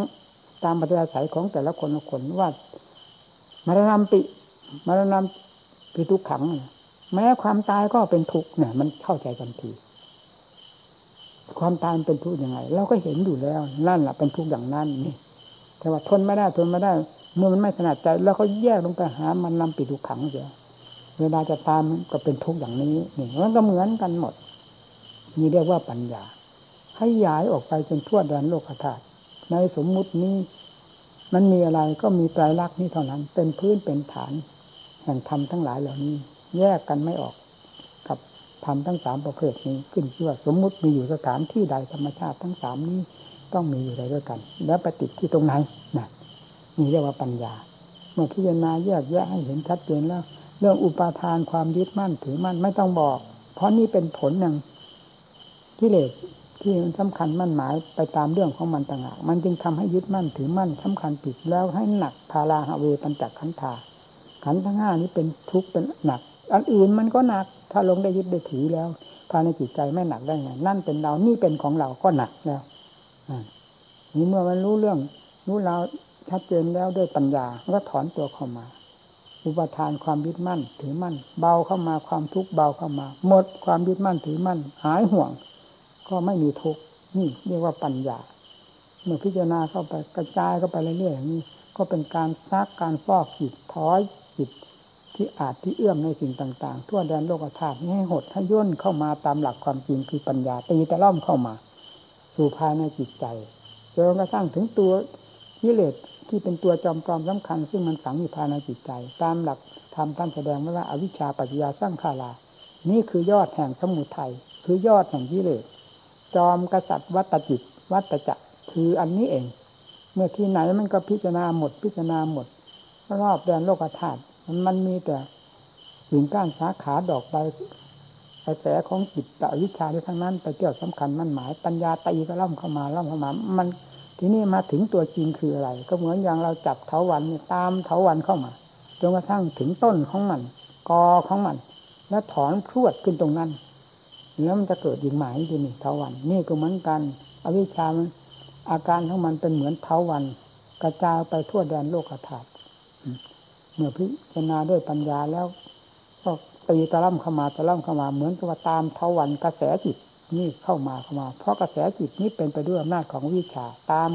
[SPEAKER 1] ตามปัจจัยของแต่ละคนละคนว่ามรณะปิมรณะปิทุกขัง แม้ความตายก็เป็นทุกข์เนี่ย มันเข้าใจกันที ความตายเป็นทุกข์ยังไง เราก็เห็นอยู่แล้ว นั่นแหละเป็นทุกข์อย่างนั้นนี่ แต่ว่าทนไม่ได้ทนไม่ได้ เมื่อมันไม่ถนัดใจแล้วก็แยกลงไปหา มันนำปิดทุกขังเสียเวลาจะตามก็เป็นทุกข์อย่างนี้นี่มันก็เหมือนกันหมดนี่เรียกว่าปัญญา ให้ย้ายออกไปจนทั่วแดนโลกธาตุในสมมุตินี้ มันมีอะไรก็มีไตรลักษณ์นี้เท่านั้น เป็นพื้นเป็นฐาน แห่งธรรมทั้งหลายเหล่านี้ แยกกันไม่ออก ทำทั้งสามประเภทนี้ขึ้นชื่อว่าสมมุติมีอยู่สถานที่ใดธรรมชาติทั้งสามนี้ต้องมีอยู่ใดด้วยกัน แล้วไปติดที่ตรงไหนนะนี่เรียกว่าปัญญา เมื่อพิจารณาแยกแยะให้เห็นชัดเจนแล้ว เรื่องอุปาทานความยึดมั่นถือมั่นไม่ต้องบอก เพราะนี่เป็นผลอย่งกิเลสที่มันสำคัญมั่นหมายไปตามเรื่องของมันต่างหากมันจึงทำให้ยึดมั่นถือมั่นสำคัญผิดแล้วให้หนักพาราหเวปัญจขันธาขันทั้งห้านี้เป็นทุกข์เป็นหนัก อันอื่นมันก็หนัก ถ้าลงได้ยึดได้ถือแล้วภายในจิตใจไม่หนักได้ไงนั่นเป็นเรานี่เป็นของเราก็หนักแล้วนี่เมื่อมันรู้เรื่อง รู้เราชัดเจนแล้วด้วยปัญญาก็ถอนตัวเข้ามา อุปทานความยึดมั่น ถือมั่น เบาเข้ามาความทุกข์เบาเข้ามา หมดความยึดมั่นถือมั่น หายห่วง ก็ไม่มีทุกข์นี่เรียกว่าปัญญา เมื่อพิจารณาเข้าไปกระจายเข้าไปเรื่อยๆอย่างนี้ ก็เป็นการซักการฟอกจิตถอยจิต ที่อาจที่เอื้อมในสิ่งต่าง ๆ ทั่วแดนโลกธาตุนี้ให้หดให้ย่นเข้ามาตามหลักความจริงคือปัญญาตีตะล่อมเข้ามา สู่ภายในจิตใจจนกระทั่งถึงตัวกิเลสที่เป็นตัวจอมปลอมสำคัญ ซึ่งมันฝังอยู่ภายในจิตใจ ตามหลักธรรมท่านแสดงไว้ว่าอวิชชาปัจจยาสร้างขาลา นี่คือยอดแห่งสมุทัยคือยอดแห่งกิเลสจอมกษัตริย์วัตจิต วัตจักคืออันนี้เอง เมื่อที่ไหนมันก็พิจารณาหมดพิจารณาหมดรอบแดนโลกธาตุ มันมีแต่สิ่งก้านสาขาดอกใบกระแสของจิตตวิชาที่ทั้งนั้น ไปเกี่ยวสำคัญมันหมาย ปัญญาตีก็ล่ำเข้ามาล่ำเข้ามามันทีนี้มาถึงตัวจริงคืออะไร ก็เหมือนอย่างเราจับเถาวันตามเถาวันเข้ามาจนกระทั่งถึงต้นของมัน กอของมัน แล้วถอนพรวดขึ้นตรงนั้นแล้วมันจะเกิดยิงหมายที่นี่เถาวัน นี่ก็เหมือนกัน อวิชามันอาการของมันเป็นเหมือนเถาวัน กระจายไปทั่วแดนโลกธาตุ เมื่อพิจารณาด้วยปัญญาแล้วก็ตีตะล่ำเข้ามาตะล่ำเข้ามาเหมือนกับว่าตามเทวันกระแสจิตนี่เข้ามาเข้ามา เพราะกระแสจิตนี้เป็นไปด้วยอำนาจของวิชาตาม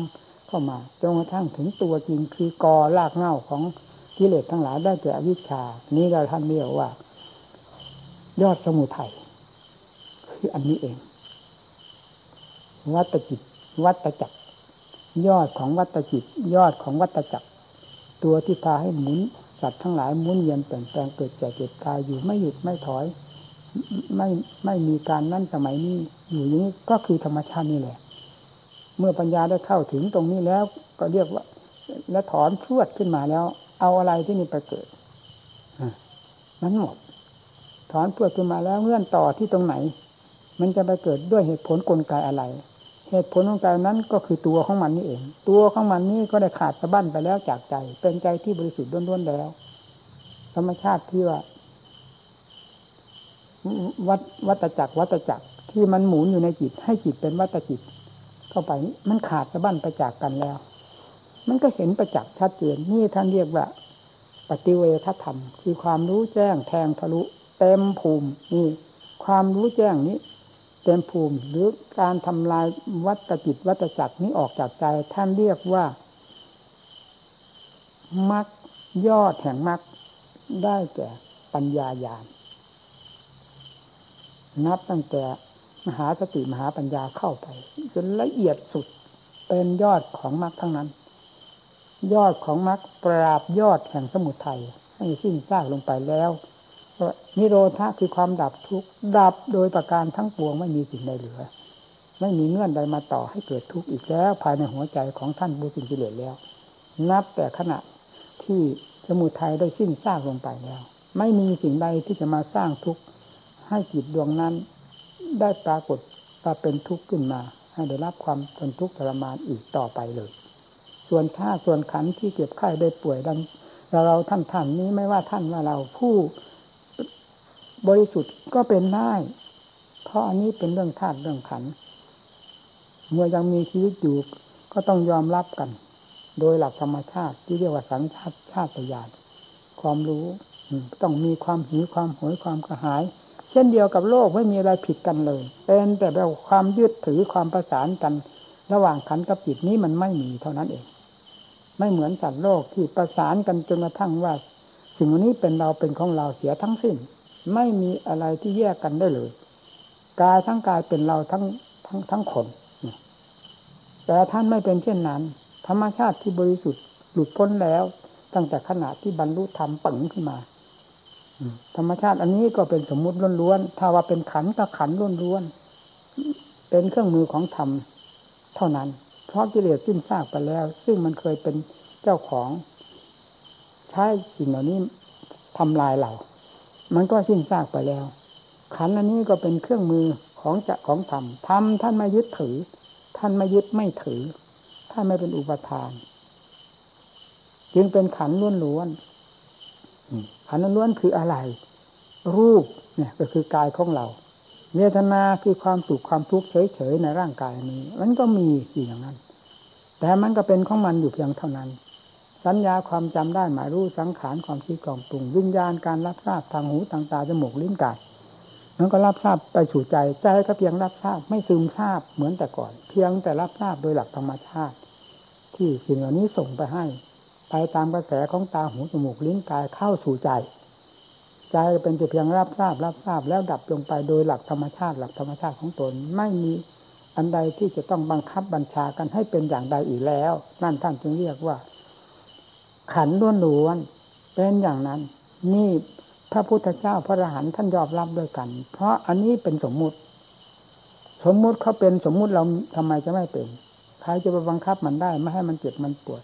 [SPEAKER 1] เข้ามาจนกระทั่งถึงตัวจริงคือกอรากเง่าของกิเลสทั้งหลายได้แก่อวิชา นี้เราท่านเรียกว่า ยอดสมุทัยคืออันนี้เอง วัตจิต วัตจักรยอดของวัตจิต ยอดของวัตจักร ตัวที่พาให้หมุน สัตว์ทั้งหลายมุนเวียนเปลี่ยนแปลงเกิดแก่เจ็บตายอยู่ไม่หยุดไม่ถอย ไม่ไม่มีการนั่นสมัยนี้อยู่อย่างนี้ก็คือธรรมชาตินี่แหละ เมื่อปัญญาได้เข้าถึงตรงนี้แล้ว ก็เรียกว่า แล้วถอนพรวดขึ้นมาแล้ว เอาอะไรที่นี่ไปเกิดนั้นหมดถอนพรวดขึ้นมาแล้วเงื่อนต่อที่ตรงไหน มันจะไปเกิดด้วยเหตุผลกลไกอะไร เหตุผลของใจนั้นก็คือตัวของมันนี่เอง ตัวของมันนี่ก็ได้ขาดสะบั้นไปแล้วจากใจ เป็นใจที่บริสุทธิ์ล้วนๆแล้ว ธรรมชาติที่ว่าวัดวัตจักรวัตจักรที่มันหมุนอยู่ในจิต ให้จิตเป็นวัตจิต เข้าไปมันขาดสะบั้นไปจากกันแล้ว มันก็เห็นประจักษ์ชัดเจนนี่ท่านเรียกว่าปฏิเวทธรรม คือความรู้แจ้งแทงทะลุ เต็มภูมินี่ความรู้แจ้งนี้ เต็มภูมิหรือการทำลายวัตจิตวัตจักรนี้ออกจากใจท่านเรียกว่ามักยอดแห่งมักได้แก่ปัญญาญาณนับตั้งแต่มหาสติมหาปัญญาเข้าไปจนละเอียดสุดเป็นยอดของมรรคทั้งนั้น ยอดของมรรคปราบยอดแห่งสมุทัยให้สิ้นซากลงไปแล้ว นิโรธาคือความดับทุกข์ดับโดยประการทั้งปวงไม่มีสิ่งใดเหลือ ไม่มีเงื่อนใดมาต่อให้เกิดทุกข์อีกแล้ว ภายในหัวใจของท่านบุสินกิเลสแล้ว นับแต่ขณะที่สมุทัยได้สิ้นซากลงไปแล้ว ไม่มีสิ่งใดที่จะมาสร้างทุกข์ให้จิตดวงนั้น ได้ปรากฏว่าเป็นทุกข์ขึ้นมา ให้ได้รับความทนทุกข์ทรมานอีกต่อไปเลย ส่วนท่าส่วนขันที่เก็บไข้ได้ป่วยดังเราท่านท่านนี้ไม่ว่าท่านว่าเราผู้ บริสุทธิ์ก็เป็นได้เพราะอันนี้เป็นเรื่องธาตุเรื่องขัน เมื่อยังมีชีวิตอยู่ก็ต้องยอมรับกัน โดยหลักธรรมชาติที่เรียกว่าสัญชาติชาติญาณความรู้ต้องมีความหิวความโหยความกระหาย เช่นเดียวกับโลกไม่มีอะไรผิดกันเลย เป็นแต่แบบความยึดถือความประสานกัน ระหว่างขันกับจิตนี้มันไม่มีเท่านั้นเอง ไม่เหมือนสัตว์โลกที่ประสานกันจนกระทั่งว่า สิ่งนี้เป็นเราเป็นของเราเสียทั้งสิ้น ไม่มีอะไรที่แยกกันได้เลยกายทั้งกายเป็นเราทั้งทั้งทั้งคนแต่ท่านไม่เป็นเช่นนั้น ธรรมชาติที่บริสุทธิ์หลุดพ้นแล้ว ตั้งแต่ขณะที่บรรลุธรรมปังขึ้นมาธรรมชาติอันนี้ก็เป็นสมมุติล้วนๆถ้าว่าเป็นขันก็ขันล้วนๆเป็นเครื่องมือของธรรมเท่านั้น เพราะกิเลสสิ้นซากไปแล้ว ซึ่งมันเคยเป็นเจ้าของ ใช้สิ่งเหล่านี้ทำลายเรา มันก็สิ้นซากไปแล้ว ขันอันนี้ก็เป็นเครื่องมือของจะของธรรมธรรมท่านไม่ยึดถือ ท่านไม่ยึดไม่ถือ ท่านไม่เป็นอุปทาน จึงเป็นขันล้วนล้วนขันล้วนคืออะไร รูปเนี่ยก็คือกายของเราเวทนาคือความสุขความทุกข์เฉยๆในร่างกายนี้ มันก็มีอย่างนั้น แต่มันก็เป็นของมันอยู่เพียงเท่านั้น สัญญาความจำได้หมายรู้สังขารความคิดกล่องปรุงวิญญาณการรับทราบทางหูทางตาจมูกลิ้นกายมันก็รับทราบไปสู่ใจใจก็เพียงรับทราบไม่ซึมทราบเหมือนแต่ก่อน เพียงแต่รับทราบโดยหลักธรรมชาติ ที่สิ่งเหล่านี้ส่งไปให้ไปตามกระแสของตาหูจมูกลิ้นกายเข้าสู่ใจ ใจเป็นแต่เพียงรับทราบรับทราบแล้วดับลงไปโดยหลักธรรมชาติ หลักธรรมชาติของตนไม่มีอันใดที่จะต้องบังคับบัญชากันให้เป็นอย่างใดอีกแล้ว นั่นท่านจึงเรียกว่า ขันล้วนล้วนเป็นอย่างนั้น นี่พระพุทธเจ้าพระอรหันต์ท่านยอมรับด้วยกัน เพราะอันนี้เป็นสมมุติ สมมุติเขาเป็นสมมุติเราทำไมจะไม่เป็นใครจะไปบังคับมันได้ไม่ให้มันเจ็บมันปวด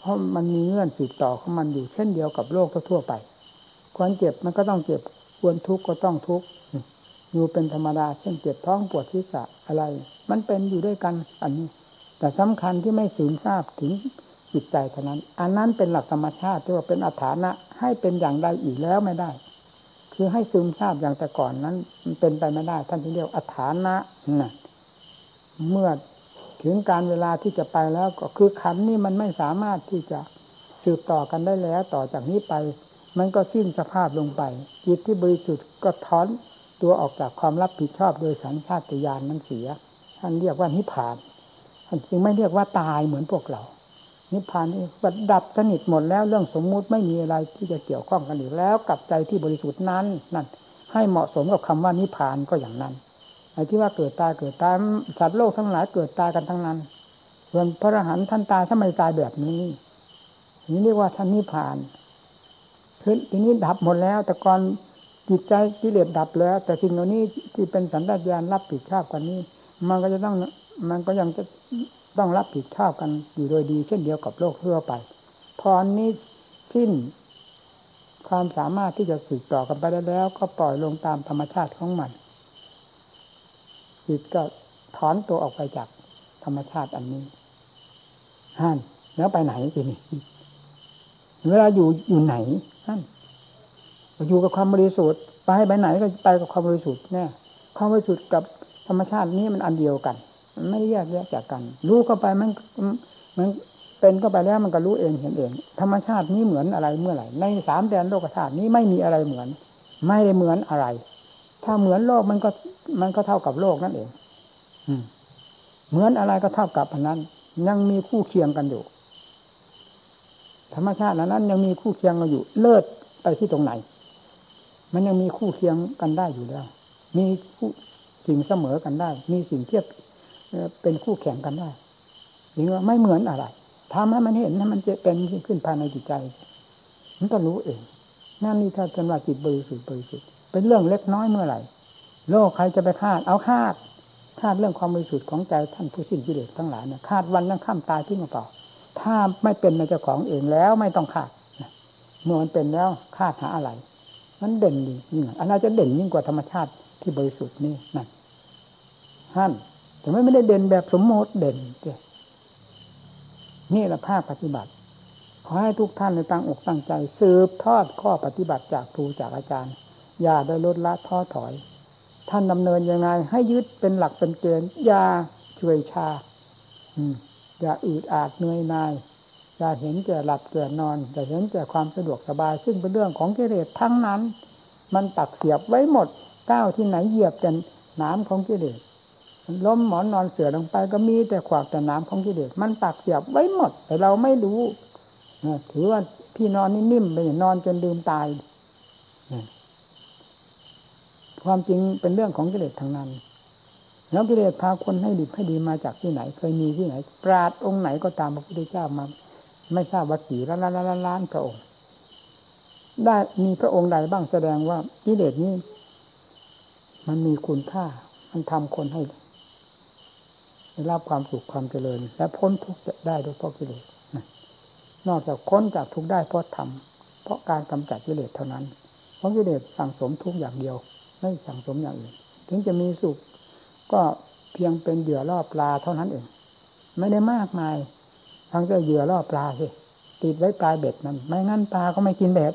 [SPEAKER 1] เพราะมันมีเงื่อนสืบต่อของมันอยู่เช่นเดียวกับโลกทั่วไปควรเจ็บมันก็ต้องเจ็บควรทุกข์ก็ต้องทุกข์อยู่เป็นธรรมดาเช่นเจ็บท้องปวดที่สะอะไร มันเป็นอยู่ด้วยกันอันนี้ แต่สำคัญที่ไม่สูญทราบถึง จิตใจเท่านั้น อันนั้นเป็นหลักธรรมชาติที่ว่าเป็นอัฐานะ ให้เป็นอย่างใดอีกแล้วไม่ได้ คือให้ซึมซาบอย่างแต่ก่อนนั้นมันเป็นไปไม่ได้ ท่านที่เรียกอัฐานะนะเมื่อถึงการเวลาที่จะไปแล้วก็คือขันนี่มันไม่สามารถที่จะสืบต่อกันได้แล้ว ต่อจากนี้ไป มันก็สิ้นสภาพลงไป จิตที่บริสุทธิ์ก็ถอนตัวออกจากความรับผิดชอบโดยสัญชาตญาณนั้นเสีย ท่านเรียกว่านิพพานท่านจึงไม่เรียกว่าตายเหมือนพวกเรา นิพพานนี่ดับสนิทหมดแล้วเรื่องสมมุติไม่มีอะไรที่จะเกี่ยวข้องกันอีกแล้วกับใจที่บริสุทธิ์นั้นนั่นให้เหมาะสมกับคำว่านิพพานก็อย่างนั้นไอ้ที่ว่าเกิดตายเกิดตายสัตว์โลกทั้งหลายเกิดตายกันทั้งนั้น ส่วนพระอรหันต์ท่านตายทำไมตายแบบนี้ นี่เรียกว่าท่านนิพพานคือทีนี้ดับหมดแล้ว แต่ก่อนจิตใจกิเลสดับแล้ว แต่สิ่งเหล่านี้ที่เป็นสันดานญาณรับผิดชอบกันนี้ มันก็จะต้องมันก็ยังจะ ต้องรับผิดชอบกันอยู่โดยดีเช่นเดียวกับโลกทั่วไปพรนี้สิ้น ความสามารถที่จะสืบต่อกันไปได้แล้ว ก็ปล่อยลงตามธรรมชาติของมันจิตก็ถอนตัวออกไปจากธรรมชาติอันนี้ฮั่นแล้วไปไหนทีนี้เวลาอยู่อยู่ไหนฮั่นอยู่กับความบริสุทธิ์ไปไปไหนก็ไปกับความบริสุทธิ์เนี่ยความบริสุทธิ์กับธรรมชาตินี้มันอันเดียวกัน มันไม่แยกแยกจากกัน รู้เข้าไปมันมันเป็นเข้าไปแล้วมันก็รู้เองเห็นเอง ธรรมชาตินี้เหมือนอะไรเมื่อไหร่ในสามแดนโลกธาตุนี้ไม่มีอะไรเหมือน ไม่ได้เหมือนอะไร ถ้าเหมือนโลกมันก็มันก็เท่ากับโลกนั่นเอง อืม เหมือนอะไรก็เท่ากับอันนั้น ยังมีคู่เคียงกันอยู่ ธรรมชาตินั้นยังมีคู่เคียงกันอยู่ เลิศไปที่ตรงไหน มันยังมีคู่เคียงกันได้อยู่แล้ว มีคู่สิ่งเสมอกันได้ มีสิ่งเทียบ เป็นคู่แข่งกันได้หรือว่าไม่เหมือนอะไรทำให้มันเห็นให้มันจะเป็นขึ้นภายในจิตใจ มันก็รู้เองนั่นนี่ถ้าเป็นว่าจิตบริสุทธิ์บริสุทธิ์เป็นเรื่องเล็กน้อยเมื่อไหร่ โลกใครจะไปคาด เอาคาดคาดเรื่องความบริสุทธิ์ของใจท่านผู้สิ้นกิเลสทั้งหลายเนี่ยคาดวันยังข้ามตายที่มาเปล่า ถ้าไม่เป็นในเจ้าของเองแล้วไม่ต้องคาดเมื่อมันเป็นแล้วคาดหาอะไร มันเด่นยิ่งอะไรจะเด่นยิ่งกว่าธรรมชาติที่บริสุทธิ์นี่นั่นฮั่น แต่ไม่ได้เด่นแบบสมมติเด่นเจ้นี่แหละภาคปฏิบัติ ขอให้ทุกท่านในตั้งอกตั้งใจ สืบทอดข้อปฏิบัติจากครูจากอาจารย์ อย่าได้ลดละท้อถอย ท่านดำเนินยังไง ให้ยึดเป็นหลักเป็นเกณฑ์อย่าช่วยชา อืมอย่าอืดอาดเหนื่อยนายอย่าเห็นแก่หลับแก่นอนอย่าเห็นแก่ความสะดวกสบาย ซึ่งเป็นเรื่องของกิเลสทั้งนั้น มันตักเสียบไว้หมดก้าวที่ไหนเหยียบแต่น้ำของกิเลส ล้มหมอนนอนเสือลงไป ก็มีแต่ขวากแต่น้ำของกิเลสมันตักเสียบไว้หมด แต่เราไม่รู้ถือว่าพี่นอนนี่นิ่มไปนอนจนลืมตายความจริงเป็นเรื่องของกิเลสทางนั้น แล้วกิเลสพาคนให้ดีให้ดีมาจากที่ไหน เคยมีที่ไหน ปราดองค์ไหนก็ตามพระพุทธเจ้ามา ไม่ทราบว่ากี่ล้านล้านล้านพระองค์ ได้มีพระองค์ใดบ้างแสดงว่ากิเลสนี้ มันมีคุณค่า มันทำคนให้ ได้รับความสุขความเจริญ และพ้นทุกข์ได้โดยเพราะกิเลสนอกจากพ้นจากทุกข์ได้เพราะทำเพราะการกำจัดกิเลสเท่านั้น เพราะกิเลสสั่งสมทุกอย่างเดียว ไม่สั่งสมอย่างอื่น ถึงจะมีสุขก็เพียงเป็นเหยื่อล่อปลาเท่านั้นเอง ไม่ได้มากมายทั้งจะเหยื่อล่อปลาสิติดไว้ปลายเบ็ดนั้น ไม่งั้นปลาก็ไม่กินเบ็ด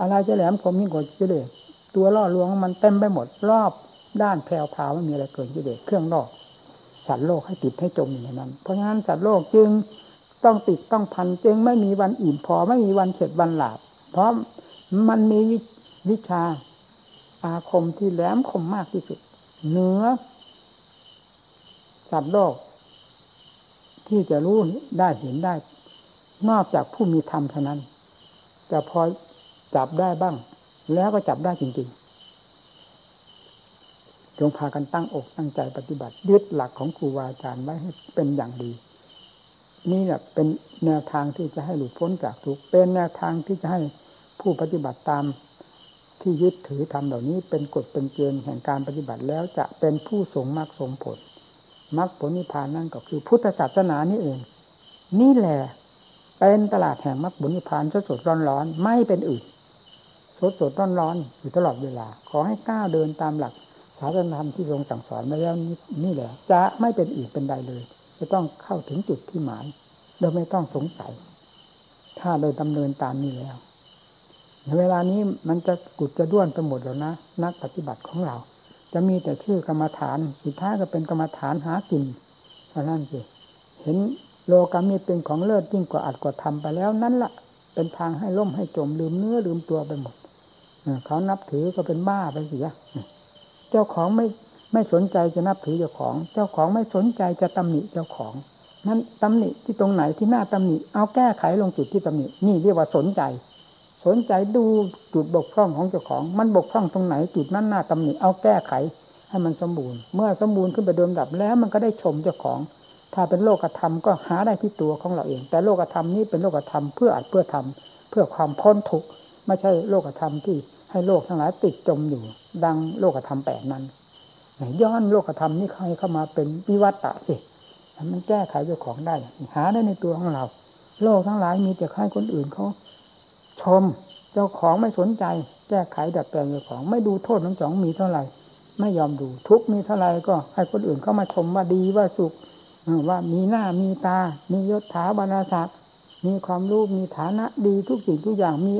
[SPEAKER 1] อะไรจะแหลมคมยิ่งกว่ากิเลสตัวล่อลวงมันเต็มไปหมดรอบด้านแผ่วพาวไม่มีอะไรเกินกิเลสเครื่องล่อ สัตว์โลกให้ติดให้จมอยู่ในนั้น เพราะฉะนั้นสัตว์โลกจึงต้องติดต้องพันจึงไม่มีวันอิ่มพอไม่มีวันเฉดวันหลาบเพราะมันมีวิชาอาคมที่แหลมคมมากที่สุด เหนือสัตว์โลก ที่จะรู้ได้เห็นได้ นอกจากผู้มีธรรมเท่านั้น จะพอจับได้บ้าง แล้วก็จับได้จริง ๆ จงพากันตั้งอกตั้งใจปฏิบัติยึดหลักของครูบาอาจารย์ไว้ให้เป็นอย่างดี นี่แหละเป็นแนวทางที่จะให้หลุดพ้นจากทุกเป็นแนวทางที่จะให้ผู้ปฏิบัติตามที่ยึดถือทำเหล่านี้เป็นกฎเป็นเกณฑ์แห่งการปฏิบัติแล้วจะเป็นผู้สงมรรคสงผลมรรคผลนิพพานนั่นก็คือพุทธศาสนานี่เอง นี่แหละเป็นตลาดแห่งมรรคผลนิพพานสดสดร้อนร้อนไม่เป็นอื่นสดสดร้อนร้อนอยู่ตลอดเวลา ขอให้ก้าวเดินตามหลัก ศาสนาธรรมที่ทรงสั่งสอนมาแล้วนี่แหละจะไม่เป็นอื่นเป็นใดเลย จะต้องเข้าถึงจุดที่หมายโดยไม่ต้องสงสัย ถ้าโดยดำเนินตามนี้แล้วในเวลานี้มันจะกุดจะด้วนไปหมดแล้วนะนักปฏิบัติของเรา จะมีแต่ชื่อกรรมฐานสุดท้ายก็เป็นกรรมฐานหากินเท่านั้นสิเห็นโลกามีเป็นของเลิศยิ่งกว่าอัดกว่าทำไปแล้วนั่นละเป็นทางให้ล่มให้จมลืมเนื้อลืมตัวไปหมดเขานับถือก็เป็นบ้าไปเสีย เจ้าของไม่ไม่สนใจจะนับถือเจ้าของ เจ้าของไม่สนใจจะตำหนิเจ้าของ นั้นตำหนิที่ตรงไหนที่หน้าตำหนิ เอาแก้ไขลงจุดที่ตำหนิ นี่เรียกว่าสนใจ สนใจดูจุดบกพร่องของเจ้าของ มันบกพร่องตรงไหนจุดนั้นหน้าตำหนิ เอาแก้ไขให้มันสมบูรณ์ เมื่อสมบูรณ์ขึ้นไปเดิมดับแล้วมันก็ได้ชมเจ้าของ ถ้าเป็นโลกธรรมก็หาได้ที่ตัวของเราเอง แต่โลกธรรมนี้เป็นโลกธรรมเพื่ออัดเพื่อทำเพื่อความพ้นทุกข์ ไม่ใช่โลกธรรมที่ ให้โลกทั้งหลายติดจมอยู่ ดังโลกธรรมแปดนั้นย้อนโลกธรรมนี่ใครเข้ามาเป็นวิวัตตะสิมันแก้ไขเจ้าของได้ หาได้ในตัวของเรา โลกทั้งหลายมีแต่ให้คนอื่นเขาชม เจ้าของไม่สนใจ แก้ไขดัดแปลงเจ้าของ ไม่ดูโทษของจองมีเท่าไหร่ ไม่ยอมดูทุกมีเท่าไหร่ก็ให้คนอื่นเข้ามาชมว่าดีว่าสุขว่ามีหน้ามีตา มียศถาบรรดาศักดิ์มีความรู้มีฐานะดีทุกสิ่งทุกอย่างมี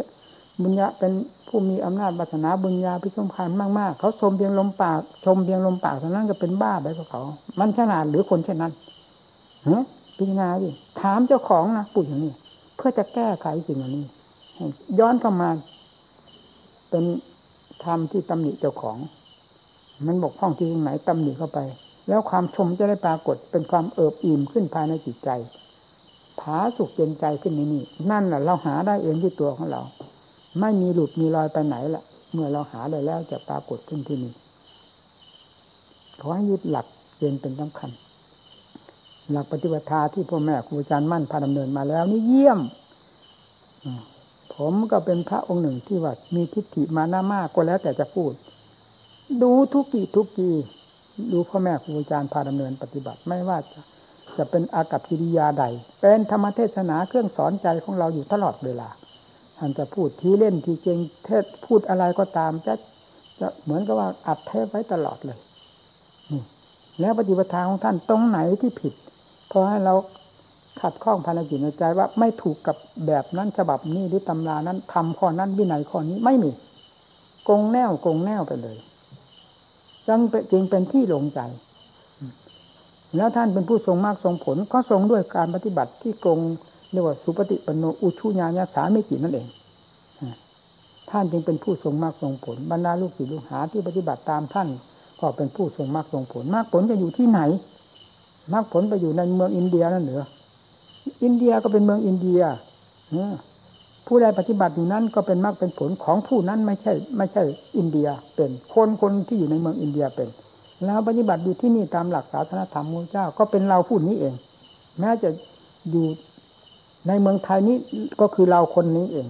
[SPEAKER 1] บุญญาเป็นผู้มีอำนาจบัฒนาบุญญาพิสมพันธ์มากๆเขาชมเพียงลมปาก ชมเพียงลมปากเท่านั้นก็เป็นบ้าไปกับเขา มันฉลาดหรือคนเช่นนั้นเฮ้ยพิจารณาดิถามเจ้าของนะปุ๋ยอย่างนี้เพื่อจะแก้ไขสิ่งเหล่านี้ย้อนเข้ามา เป็นธรรมที่ตำหนิเจ้าของ มันบกพร่องที่ตรงไหนตำหนิเข้าไป แล้วความชมจะได้ปรากฏเป็นความเอิบอิ่มขึ้นภายในจิตใจผาสุขเย็นใจขึ้นในนี่นั่นแหละเราหาได้เองที่ตัวของเรา ไม่มีหลุดมีรอยไปไหนละเมื่อเราหาได้แล้วจะปรากฏขึ้นที่นี่ขอให้ยึดหลักเกณฑ์เป็นสำคัญ หลักปฏิบัติที่พ่อแม่ครูอาจารย์มั่นพาดำเนินมาแล้ว นี่เยี่ยมผมก็เป็นพระองค์หนึ่งที่ว่ามีทิฏฐิมานะมากก็แล้วแต่จะพูด ดูทุกกี่ทุกกี่ดูพ่อแม่ครูอาจารย์พาดำเนินปฏิบัติไม่ว่าจะจะเป็นอากับกิริยาใด เป็นธรรมเทศนาเครื่องสอนใจของเราอยู่ตลอดเวลา ท่านจะพูดทีเล่นทีเก่งเทศพูดอะไรก็ตามจะจะเหมือนกับว่าอัดเทปไว้ตลอดเลยนี่แล้วปฏิปทาของท่านตรงไหนที่ผิดพอให้เราขัดข้องภายในจิตในใจว่าไม่ถูกกับแบบนั้นฉบับนี้หรือตำรานั้นทำข้อนั้นวินัยข้อนี้ไม่มีกงแนวกงแนวไปเลยจึงจึงเป็นที่ลงใจ แล้วท่านเป็นผู้ทรงมากทรงผลก็ทรงด้วยการปฏิบัติที่กง เรียกว่าสุปฏิปโนอุชุญาญาสาไม่กี่นั่นเองท่านจึงเป็นผู้ทรงมากทรงผลบรรดาลูกศิษย์ลูกหาที่ปฏิบัติตามท่านก็เป็นผู้ทรงมากทรงผลมากผลจะอยู่ที่ไหนมากผลไปอยู่ในเมืองอินเดียนั่นเหรออินเดียก็เป็นเมืองอินเดียผู้ใดปฏิบัติอยู่นั้นก็เป็นมากเป็นผลของผู้นั้นไม่ใช่ ไม่ใช่ อินเดียเป็นคนคนที่อยู่ในเมืองอินเดียเป็น แล้วปฏิบัติอยู่ที่นี่ตามหลักศาสนธรรมมูลเจ้า ก็เป็นเราผู้นี้เอง แม้จะอยู่ ในเมืองไทยนี้ก็คือเราคนนี้เอง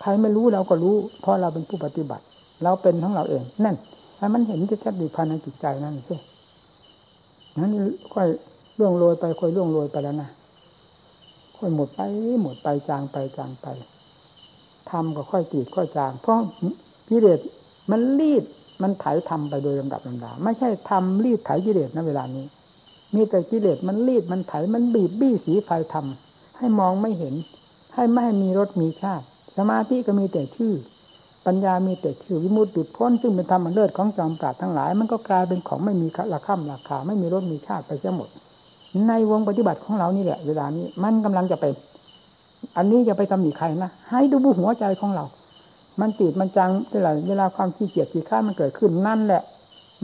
[SPEAKER 1] ใครไม่รู้เราก็รู้ เพราะเราเป็นผู้ปฏิบัติ เราเป็นของเราเอง นั่นถ้มันเห็นจะชัดดีภายในจิตใจนั่นสินั้นค่อยล่วงโรยไปค่อยล่วงโรยไปแล้วนะค่อยหมดไปหมดไปจางไปจางไปทำก็ค่อยตีดค่อยจาง เพราะกิเลสมันรีดมันไถทำไปโดยลำดับลำดาไม่ใช่ทำรีดไถกิเลสนะเวลานี้ มีแต่กิเลสมันรีดมันไถมันบีบบี้สีไฟทำ ให้มองไม่เห็น ให้ไม่ให้มีรสมีชาติ สมาธิก็มีแต่ชื่อ ปัญญามีแต่ชื่อวิมุตติพ้น ซึ่งเป็นธรรมเลิศของจอมปราดทั้งหลาย มันก็กลายเป็นของไม่มีราคาราคา ไม่มีรสมีชาติไปเสียหมด ในวงปฏิบัติของเรานี่แหละ เวลานี้มันกำลังจะเป็น อันนี้จะไปตำหนิใครนะให้ดูบุหัวใจของเรา มันติดมันจังเวลาเวลาความขี้เกียจขี้ข้ามันเกิดขึ้นนั่นแหละ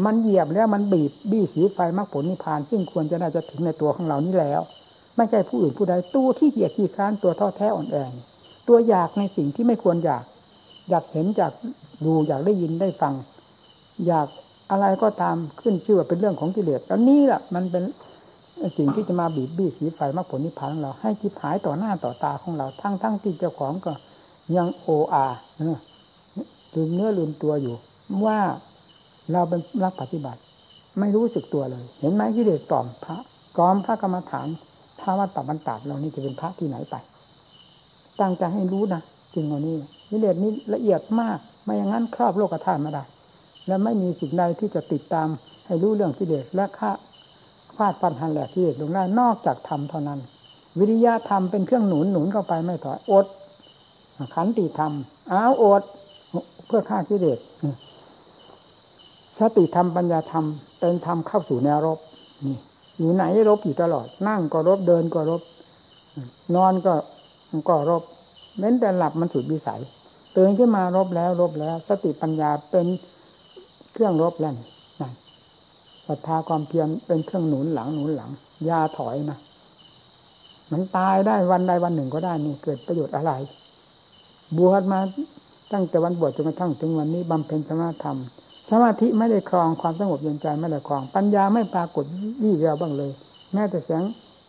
[SPEAKER 1] มันเหยียบแล้วมันบีบบี้สีไฟมรรคผลนิพพาน ซึ่งควรจะน่าจะถึงในตัวของเรานี่แล้ว ไม่ใช่ผู้อื่นผู้ใดตัวขี้เกียจขี้ข้านตัวท้อแท้อ่อนแอตัวอยากในสิ่งที่ไม่ควรอยาก อยากเห็นอยากดูอยากได้ยินได้ฟัง อยากอะไรก็ตามขึ้นชื่อว่าเป็นเรื่องของกิเลสแล้วนี่แหละมันเป็นสิ่งที่จะมาบีบบี้สีไฟมรรคผลนิพพานเราให้จิตหายต่อหน้าต่อตาของเราทั้งทั้งที่เจ้าของก็ยังโออาลืมเนื้อลืมตัวอยู่ ว่าเราเป็นนักปฏิบัติ ไม่รู้สึกตัวเลย เห็นไหมที่เด็กตอมพระกอมพระกรรมฐาน พระวัดปับันตาดเรานี่จะเป็นพระที่ไหนไปตั้งใจให้รู้นะจริงวันนี้นิเดชนี้ละเอียดมาก ไม่อย่างนั้นครอบโลกธาตุไม่ได้ และไม่มีสิ่งใดที่จะติดตามให้รู้เรื่องที่เดชและฆ่าฟาดฟันหันแหลกที่เดชลงได้นอกจากธรรมเท่านั้น วิริยะธรรมเป็นเครื่องหนุนหนุนเข้าไปไม่ถอยอดขันติธรรมอ้าวอดเพื่อฆ่ากิเลสสติธรรมปัญญาธรรมเป็นธรรมเข้าสู่แนวรบนี่ อยู่ไหนรบอยู่ตลอด นั่งก็รบเดินก็รบ นอนก็ก็รบเม้นแต่หลับมันสุดวิสัยตื่นขึ้นมารบแล้วรบแล้ว สติปัญญาเป็นเครื่องรบแล้วนั่นศรัทธาความเพียรเป็นเครื่องหนุนหลังหนุนหลังยาถอยนะมันตายได้วันใดวันหนึ่งก็ได้นี่เกิดประโยชน์อะไรบวชมาตั้งแต่วันบวชจนกระทั่งถึงวันนี้บำเพ็ญสมาธรรม สมาธิไม่ได้ครองความสงบเย็นใจไม่ได้ครอง ปัญญาไม่ปรากฏวี่แววบ้างเลย แม้แต่แสง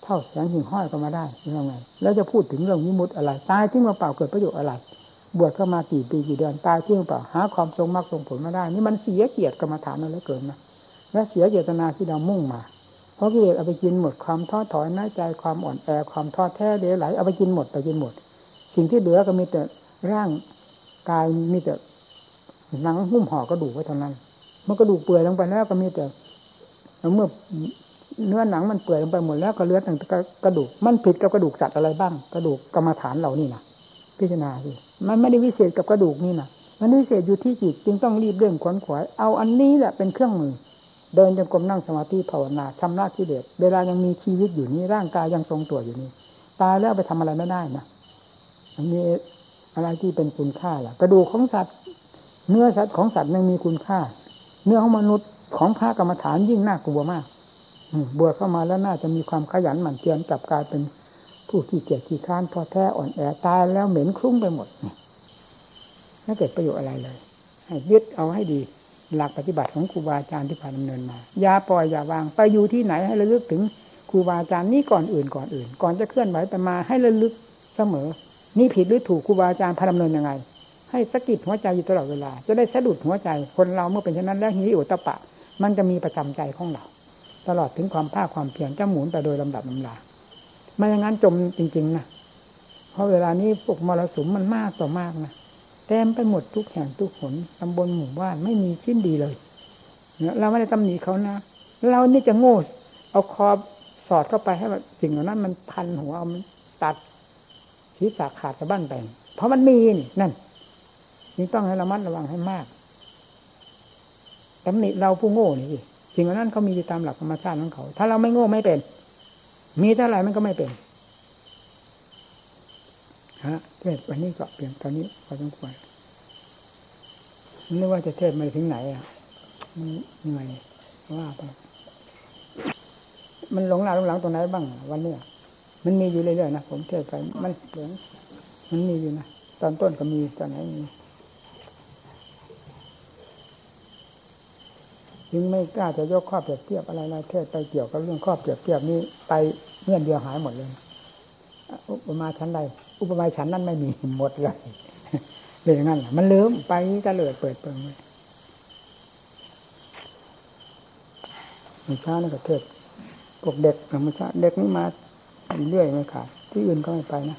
[SPEAKER 1] เท่าแสงหิ่งห้อยก็มาได้ยังไงแล้วจะพูดถึงเรื่องวิมุตอะไร ตายที่มาเปล่าเกิดประโยชน์อะไร บวชเข้ามากี่ปีกี่เดือนตายที่มาเปล่าหาความทรงมรรคทรงผลมาได้ นี่มันเสียเกียรติกรรมฐานนั่นแล้วเกินนะและเสียเจตนาที่เรามุ่งมา เพราะกิเลสเอาไปกินหมดความท้อถอยน้อยใจความอ่อนแอความท้อแท้เดือไหลเอาไปกินหมดไปกินหมด สิ่งที่เหลือก็มีแต่ร่างกายมีแต่ หนังหุ้มห่อกระดูกไว้เท่านั้น เมื่อกระดูกเปื่อยลงไปแล้วก็มีแต่เมื่อเนื้อหนังมันเปื่อยลงไปหมดแล้วก็เลือดแต่กระดูก มันผิดกับกระดูกสัตว์อะไรบ้าง กระดูกกรรมฐานเหล่านี้นะพิจารณาสิมันไม่ได้วิเศษกับกระดูกนี่นะมันวิเศษอยู่ที่จิตจึงต้องรีบเร่งขวนขวายเอาอันนี้แหละเป็นเครื่องมือ เดินจงกรมนั่งสมาธิภาวนาชำระกิเลสเวลายังมีชีวิตอยู่นี้ร่างกายยังทรงตัวอยู่นี้ตายแล้วไปทำอะไรไม่ได้นะอันนี้อะไรที่เป็นคุณค่าล่ะ กระดูกของสัตว์ เนื้อสัตว์ของสัตว์ยังมีคุณค่า เนื้อของมนุษย์ของพระกรรมฐานยิ่งน่ากลัวมากบวชเข้ามาแล้วน่าจะมีความขยันหมั่นเพียรกลับกลายเป็นผู้ที่เกียจขี้ค้านพอแท้อ่อนแอตายแล้วเหม็นคลุ้งไปหมดไม่เกิดประโยชน์อะไรเลย ให้ยึดเอาให้ดี หลักปฏิบัติของครูบาอาจารย์ที่ผ่านดำเนินมาอย่าปล่อยอย่าวาง ไปอยู่ที่ไหนให้ระลึกถึงครูบาอาจารย์นี้ก่อนอื่นก่อนอื่น ก่อนจะเคลื่อนไหวไปมาให้ระลึกเสมอ นี่ผิดหรือถูกครูบาอาจารย์พาดำเนินยังไง ให้สะกิดหัวใจอยู่ตลอดเวลา จะได้สะดุดหัวใจคนเราเมื่อเป็นเช่นนั้นแล้วหิริโอตปะ มันจะมีประจำใจของเรา ตลอดถึงความภาคความเพียรจะหมุนไปโดยลำดับลำดาไม่อย่างนั้นจมจริงๆนะเพราะเวลานี้พวกมรสุมมันมากต่อมากนะเต็มไปหมดทุกแห่งทุกหนตำบลหมู่บ้านไม่มีชิ้นดีเลยเราไม่ได้ตำหนิเขานะเรานี่จะโง่เอาคอสอดเข้าไปให้สิ่งเหล่านั้น มันพันหัวเอามันตัดศีรษะขาดสะบั้นไปเพราะมันมีนี่น นนี่ต้องให้ระมัดระวังให้มากตำหนิเราผู้โง่นี่สิ่งานั้นเขามีอยู่ตามหลักธรรมชาติของเขา ถ้าเราไม่โง่ไม่เป็น มีเท่าไหร่มันก็ไม่เป็นฮะเทศวันนี้ก็เปลี่ยนตอนนี้พอสมควรนึกว่าจะเทศมาถึงไหนอะเหนื่อยว่าไปมันหลงหน้าหลงหลังตรงไหนบ้าง วันนี้มันมีอยู่เรื่อยๆนะผมเทศไปมันเหลืองมันมีอยู่นะตอนต้นก็มีตอนไหนมี ยังไม่กล้าจะยกข้อเปรียบเทียบอะไรอะไรเทศไปเกี่ยวกับเรื่องข้อเปรียบเทียบนี้ไปเงื่อนเดียวหายหมดเลยอุปมาชั้นใดอุปมาชั้นนั้นไม่มีหมดเลยเลยอย่างนั้นมันลืมไปก็เลยเปิดเปิงเลยมีช้านี่ก็เทศพวกเด็กธรรมช้าเด็กนี่มาเรื่อยไม่ขาดที่อื่นก็ไม่ไปนะ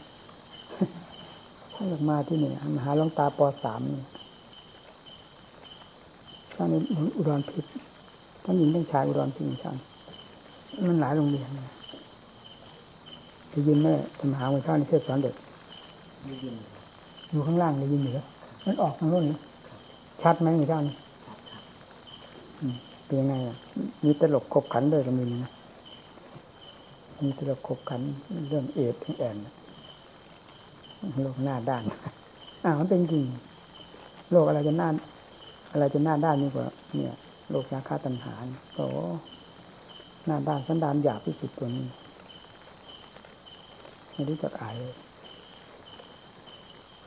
[SPEAKER 1] ถ้าอยากมาที่นี่มาหาลงตาปสามนี่ ท่านนี้อุดรพิษท่านหญิงท่านชายอุดรพิษท่านมันหลายโรงเรียนได้ยินไหมธรรมหาวิชาในเทศสอนเด็กอยู่ข้างล่างได้ยินเหนือมันออกทางโน้นชัดไหมวิชานี้เป็นยังไงอะมีตลกขบขันด้วยก็มีนะมีตลกขบขันเรื่องเอดทั้งแอนโลกหน้าด้านอ่ามันเป็นจริงโลกอะไรจะหน้า อะไรจะหน้าด้านนี่กว่าเนี่ย โลกราคาตัณหาโอ้หน้าด้านสันดานหยาบที่สุดตัวนี้ไม่รู้จักอายเลย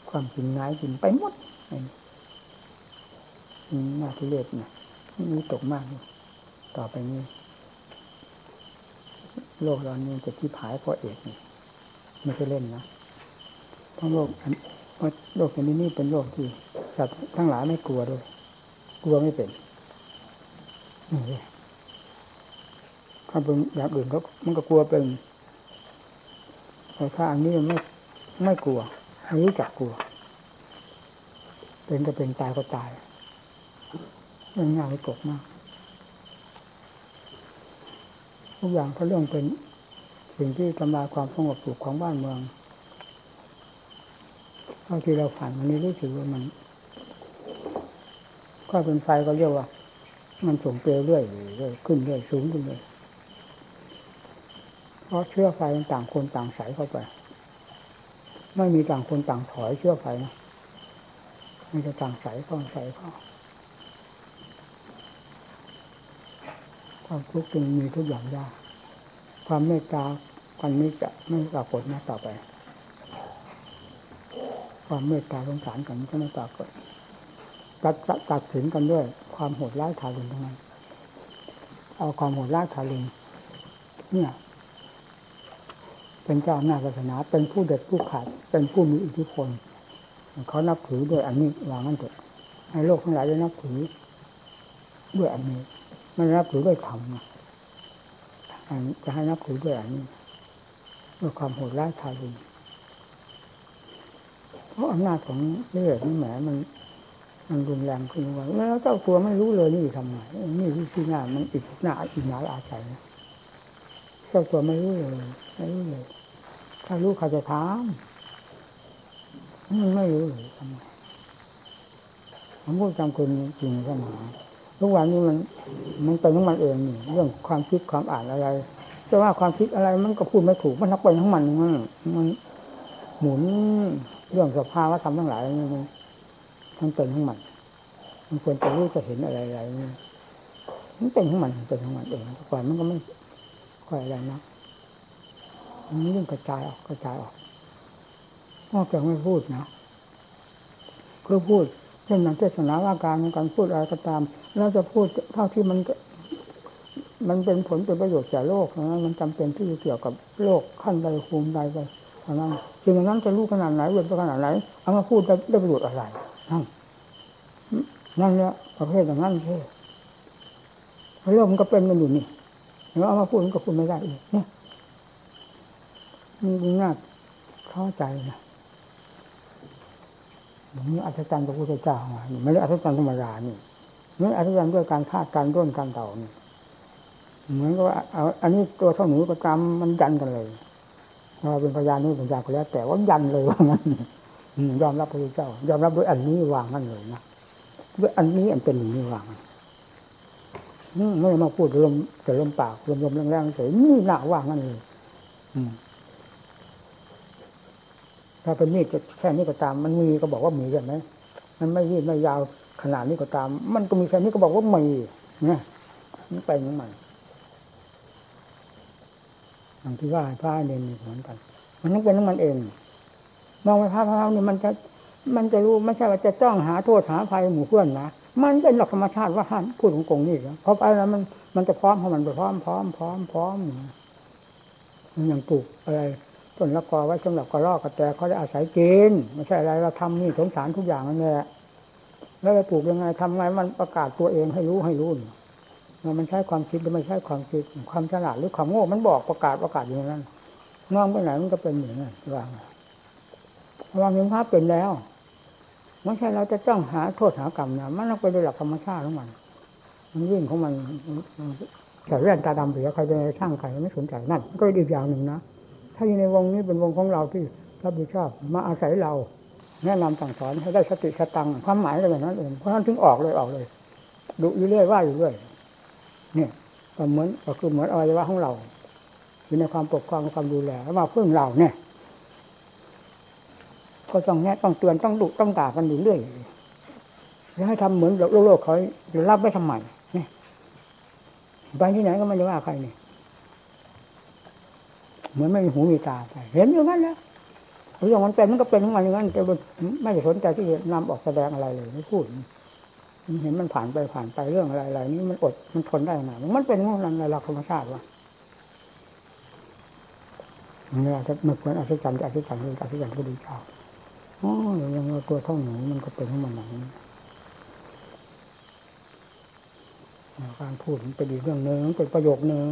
[SPEAKER 1] ความกินง่ายกินไปหมดหน้าที่เล็ดนะมีตกมากต่อไปนี้ โลกเรานี่จะที่ผายเพราะเอกนี่ไม่ใช่เล่นนะทั้งโลกโลกนี้นี่เป็นโลกที่สัตว์ทั้งหลายไม่กลัวด้วย กลัวไม่เป็นนี่ถ้าเป็นอย่างอื่นก็มันก็กลัวเป็นแต่ถ้าอันนี้มันไม่ไม่กลัวรู้จักกลัว เป็นก็เป็นตายก็ตายมันง่ายกบมากทุกอย่างเขาเรื่องเป็นสิ่งที่ทำลายความสงบสุขของบ้านเมืองเท่าที่เราผ่านวันนี้รู้สึกว่ามัน ก็เป็นไฟก็เรียกว่า มันส่งเปลวเรื่อยเรื่อยขึ้นเรื่อยสูงขึ้นเลยเพราะเชื้อไฟต่างคนต่างใส่เข้าไป ไม่มีต่างคนต่างถอยเชื้อไฟนะมันจะต่างใส่เข้าใส่เข้าความทุกข์จึงมีทุกอย่างยากความเมตตาวันนี้จะไม่ปรากฏนะต่อไป ความเมตตาสงสารกันก็ไม่ปรากฏ ตัดตัดสินกันด้วย ความโหดร้ายทารุณทั้งนั้น เอาความโหดร้ายทารุณเนี่ย เป็นเจ้าอำนาจศาสนาเป็นผู้เด็ดผู้ขาดเป็นผู้มีอิทธิพลเขานับถือด้วยอันนี้วางนั่นเถอะให้โลกทั้งหลายได้นับถือด้วยอันนี้ไม่นับถือด้วยธรรมจะให้นับถือด้วยอันนี้ด้วยความโหดร้ายทารุณเพราะอำนาจของเลือดนี่แหมมัน มันรุนแรงขึ้นว่าแล้วเจ้าตัวไม่รู้เลยนี่ทำไมนี่ที่ที่หน้ามันอิดหน้าอิดหนาอาศัยเจ้าตัวไม่รู้เลยไม่รู้เลย ถ้ารู้เขาจะถามมันไม่รู้เลยทำไมผมพูดจำคุณจริงใช่ไหมทุกวันนี้มัน มันเป็นของมันเองนี่เรื่องความคิดความอ่านอะไรจะว่าความคิดอะไรมันก็พูดไม่ถูกมันนักเป็นของมันมันมันหมุนเรื่องสภาวะธรรมทั้งหลายมัน มันเป็นของมัน มันควรจะรู้จะเห็นอะไรอะไรนี่มันเป็นของมันเป็นของมันเองก่อนมันก็ไม่ค่อยอะไรนะมันเรื่องกระจายออกกระจายออกนอกจากไม่พูดนะก็พูดเช่นอย่างเทศนาว่าการการพูดอะไรก็ตามเราจะพูดเท่าที่มัน มันเป็นผลเป็นประโยชน์แก่โลกนะมันจำเป็นที่จะเกี่ยวกับโลกขั้นใดภูมิใดไปเท่านั้นสิ่งนั้นจะรู้ขนาดไหนเวทขนาดไหนเอามาพูดได้ประโยชน์อะไรนั่นนั่นเนี่ยประเภทอย่างนั้นเท่เรื่องมันก็เป็นกันอยู่นี่แล้วเอามาพูดมันก็พูดไม่ได้อีกเนี่ยมันน่าเข้าใจนะนี่อัศจรรย์พระพุทธเจ้าไม่ได้อัศจรรย์ธรรมดานี่นี่อัศจรรย์ด้วยการคาดการร่นการเต่านี่เหมือนกับว่าเอาอันนี้ตัวเท่าหนูประจำมันยันกันเลยเราเป็นพยานนี่เป็นพยานก็แล้วแต่ว่ายันเลยว่างั้น ยอมรับพระพุทธเจ้ายอมรับด้วยอันนี้วางนั่นเลยนะด้วยอันนี้อันเป็นอย่างนี้วางไม่มาพูดลมแต่ลมปากลมลมแรงๆเฉยนี่หน้าว่างนั่นเลยถ้าเป็นมีดจะแค่นี้ก็ตาม มันมีก็บอกว่ามีใช่ไหมมันไม่ยืดไม่ยาวขนาดนี้ก็ตาม มันก็มีแค่นี้ก็บอกว่ามีเนี่ยมันไปของมันอย่างที่ว่าพระเนรเหมือนกัน มันต้องเป็นของมันเอง มองไปพระพระนี่มันจะมันจะรู้ไม่ใช่ว่าจะจ้องหาโทษหาภัยหมู่เพื่อนนะมันเป็นหลักธรรมชาติว่าท่านพูดของกงนี่เพราะไปแล้วมันมันจะพร้อมเพราะมันไปพร้อมพร้อมพร้อมพร้อมมันอย่างปลูกอะไรต้นละกอไว้สำหรับกระรอกกระแตเขาได้อาศัยกินไม่ใช่อะไรเราทำนี่สงสารทุกอย่างนั่นแหละแล้วไปปลูกยังไงทำไงมันประกาศตัวเองให้รู้ให้รู้มันใช้ความคิดหรือไม่ใช้ความคิดความฉลาดหรือความโง่มันบอกประกาศประกาศอย่างนั้นน้องไปไหนมันก็เป็นอย่างนั้นวา วางยังภาพเป็นแล้วไม่ใช่เราจะจ้องหาโทษหากรรมนะมันต้องไปโดยหลักธรรมชาติของมัน มันยิ่งของมันแต่แว่นตาดำเสียใครจะช่างใครไม่สนใจนั่นก็อีกอย่างหนึ่งนะถ้าอยู่ในวงนี้เป็นวงของเราที่รับผิดชอบมาอาศัยเรา แนะนำสั่งสอนให้ได้สติสตังความหมายอะไรแบบนั้นเองเพราะนั้นถึงออกเลยออกเลยดุอยู่เรื่อยว่าอยู่เรื่อยเนี่ยก็เหมือนก็คือเหมือนอวัยวะของเรา อยู่ในความปกครองความดูแลแล้วมาเพื่อเราเนี่ย ก็ต้องแนะต้องเตือนต้องดุต้องด่ากันอยู่เรื่อยแล้วให้ทำเหมือนโลกโลกเขาจะรับไม่ทำไมเนี่ยไปที่ไหนก็ไม่ได้ว่าใครเนี่ยเหมือนไม่มีหูมีตาไปเห็นอยู่งั้นแล้วเรื่องมันเป็นมันก็เป็นของมันอย่างนั้นแต่ไม่ได้สนใจที่จะนำออกแสดงอะไรเลยไม่พูดเห็นมันผ่านไปผ่านไปเรื่องอะไรอะไรนี้มันอดมันทนได้ขนะมันเป็นของมันในหลักธรรมชาติวะเนี่ยจะมันควรอธิจรรย์อธิจรรย์อธิจรรย์ก็ดีชอบ อ๋อยังตัวเท่าหนูมันก็เป็นของมันอย่างการพูดมันเป็นอีกเรื่องหนึ่งเป็นประโยคหนึ่ง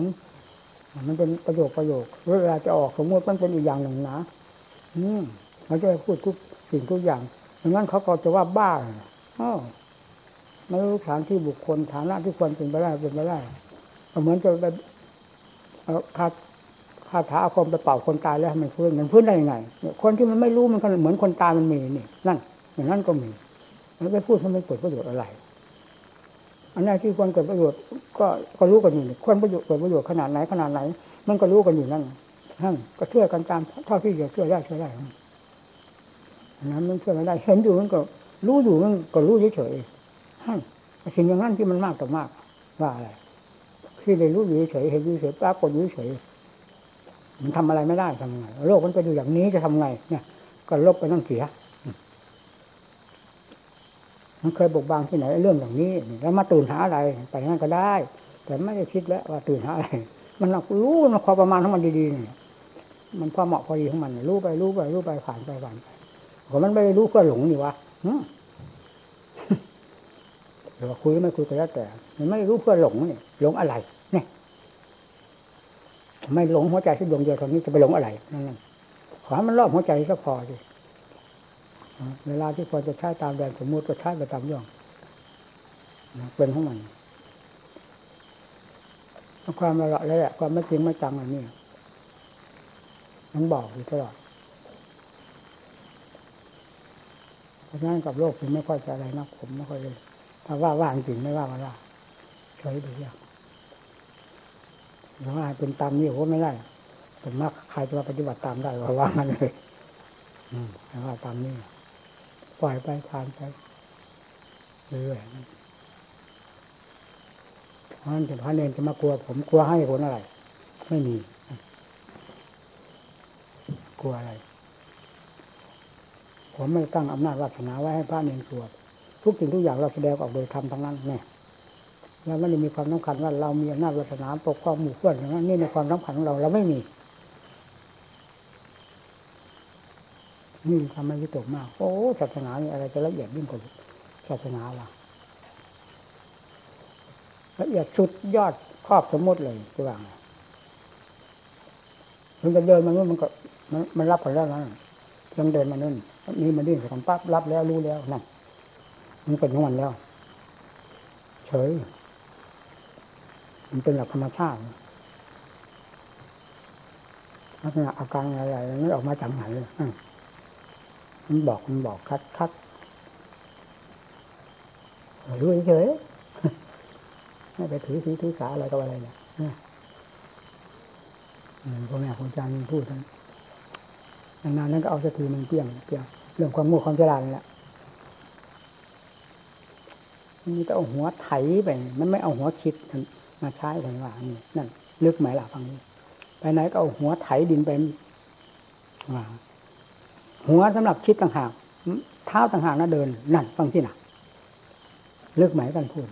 [SPEAKER 1] มันเป็นประโยคประโยคเวลาจะออกสมมติมันเป็นอีกอย่างหนึ่งนะอืมเราจะพูดทุกสิ่งทุกอย่างดังนั้นเขาก็จะว่าบ้าอ๋อไม่รู้ฐานที่บุคคลฐานะที่ควรเป็นไปได้เป็นไปได้เหมือนจะไปคา คาถาอาคมไปเป่าคนตายแล้วมันฟื้นมันฟื้นได้ยังไง คนที่มันไม่รู้มันก็เหมือนคนตายมันมีนี่นั่นอย่างนั้นก็มีแล้วไปพูดให้มันเกิดประโยชน์อะไร อันนี้นที่ควรเกิดประโยชน์ก็ก็รู้กันอยู่ควรประโยชน์เกิดประโยชน์ขนาดไหนขนาดไหน มันก็รู้กันอยู่นั่นนั่นก็เชื่อกันตามเท่าที่จะเชื่อได้เชื่อได้นั้นมันเชื่อไม่ได้เห็นอยู่มันก็รู้อยู่มันก็รู้เฉยๆสิ่งอย่างนั้นที่มันมากต่อมากว่าอะไรที่ได้รู้อยู่เฉยเห็นอยู่เฉยปรากฏอยู่เฉย มันทำอะไรไม่ได้ทำไงโลกมันเป็นอยู่อย่างนี้จะทำไง เนี่ย ก็ลบไปต้องเสียมันเคยบกบางที่ไหนเรื่องอย่างนี้ แล้วมาตื่นหาอะไร ไปนั่นก็ได้ แต่ไม่ได้คิดแล้วว่าตื่นหาอะไร มันรู้มันพอประมาณของมันดีๆเนี่ยมันพอเหมาะพอดีของมันรู้ไปรู้ไปรู้ไปผ่านไปผ่านไปผมมันไม่รู้เพื่อหลงนี่วะหรือว่าคุยไม่คุยก็แล้วแต่ มันไม่รู้เพื่อหลงนี่หลงอะไรเนี่ย ไม่หลงหัวใจที่ดวงเดียวตอนนี้จะไปหลงอะไรนั่นขอให้มันรอบหัวใจก็พอสิเวลาที่ควรจะใช้ตามแดนสมมติก็ใช้ไปตามย่องเป็นของมันความละละแหละความไม่จริงไม่จังอันนี้มันบอกอยู่ตลอดเพราะฉะนั้นกับโลกผมไม่ค่อยจะอะไรนักผมไม่ค่อยเลยถ้าว่าว่างจริงไม่ว่าก็ว่าใช้ดูอย่าง หรือว่าเป็นตามนี้ผมไม่ได้ผมมากใครจะมาปฏิบัติตามได้ว่าว่างันเลยอืมว่าตามนี้ปล่อยไปผ่านไปเรื่อยเพราะนั้นจะพระเนรจะมากลัว ผมกลัวให้ผลอะไร ไม่มี กลัวอะไร ผมไม่ตั้งอำนาจวาสนาไว้ให้พระเนรกลัว ทุกสิ่งทุกอย่างเราแสดงออกโดยธรรมทั้งนั้นเนี่ย เราไม่ได้มีความสำคัญว่าเรามีอำนาจวาสนาปกครองหมู่เพื่อนอย่างนั้นนี่ในความสำคัญของเราเราไม่มีนี่ทำให้วิตกมาก โอ้ศาสนาอะไรจะละเอียดยิ่งกว่าศาสนาล่ะละเอียดสุดยอดครอบสมมติเลยจะว่างมันจะเดินมานู่นมันก็มันมันรับกันแล้วนะยังเดินมานู่นนี่มันดิ้นสัมปั๊บรับแล้วรู้แล้วนั่นมันเป็นของมันแล้ว เฉย มันเป็นหลักธรรมชาติลักษณะอาการอะไรๆไม่ออกมาจากไหนเลยมันบอกมันบอกคัดคัดรู้เฉยไม่ไปถือสีถือสาอะไรกับอะไรเนี่ยพ่อแม่ครูอาจารย์พูดนานๆนั้นก็เอาสักทีหนึ่งเปี้ยงเปี้ยงเรื่องความโง่ความฉลาดนี่แหละมันก็เอาหัวไถไปมันไม่เอาหัวคิด มาใช้กันว่านี่นั่นลึกไหมล่ะฟังนี้ไปไหนก็เอาหัวไถดินไปหัวสำหรับคิดต่างหากเท้าต่างหากนะเดิน นั่น ฟังที่หนักลึกไหมกันพูด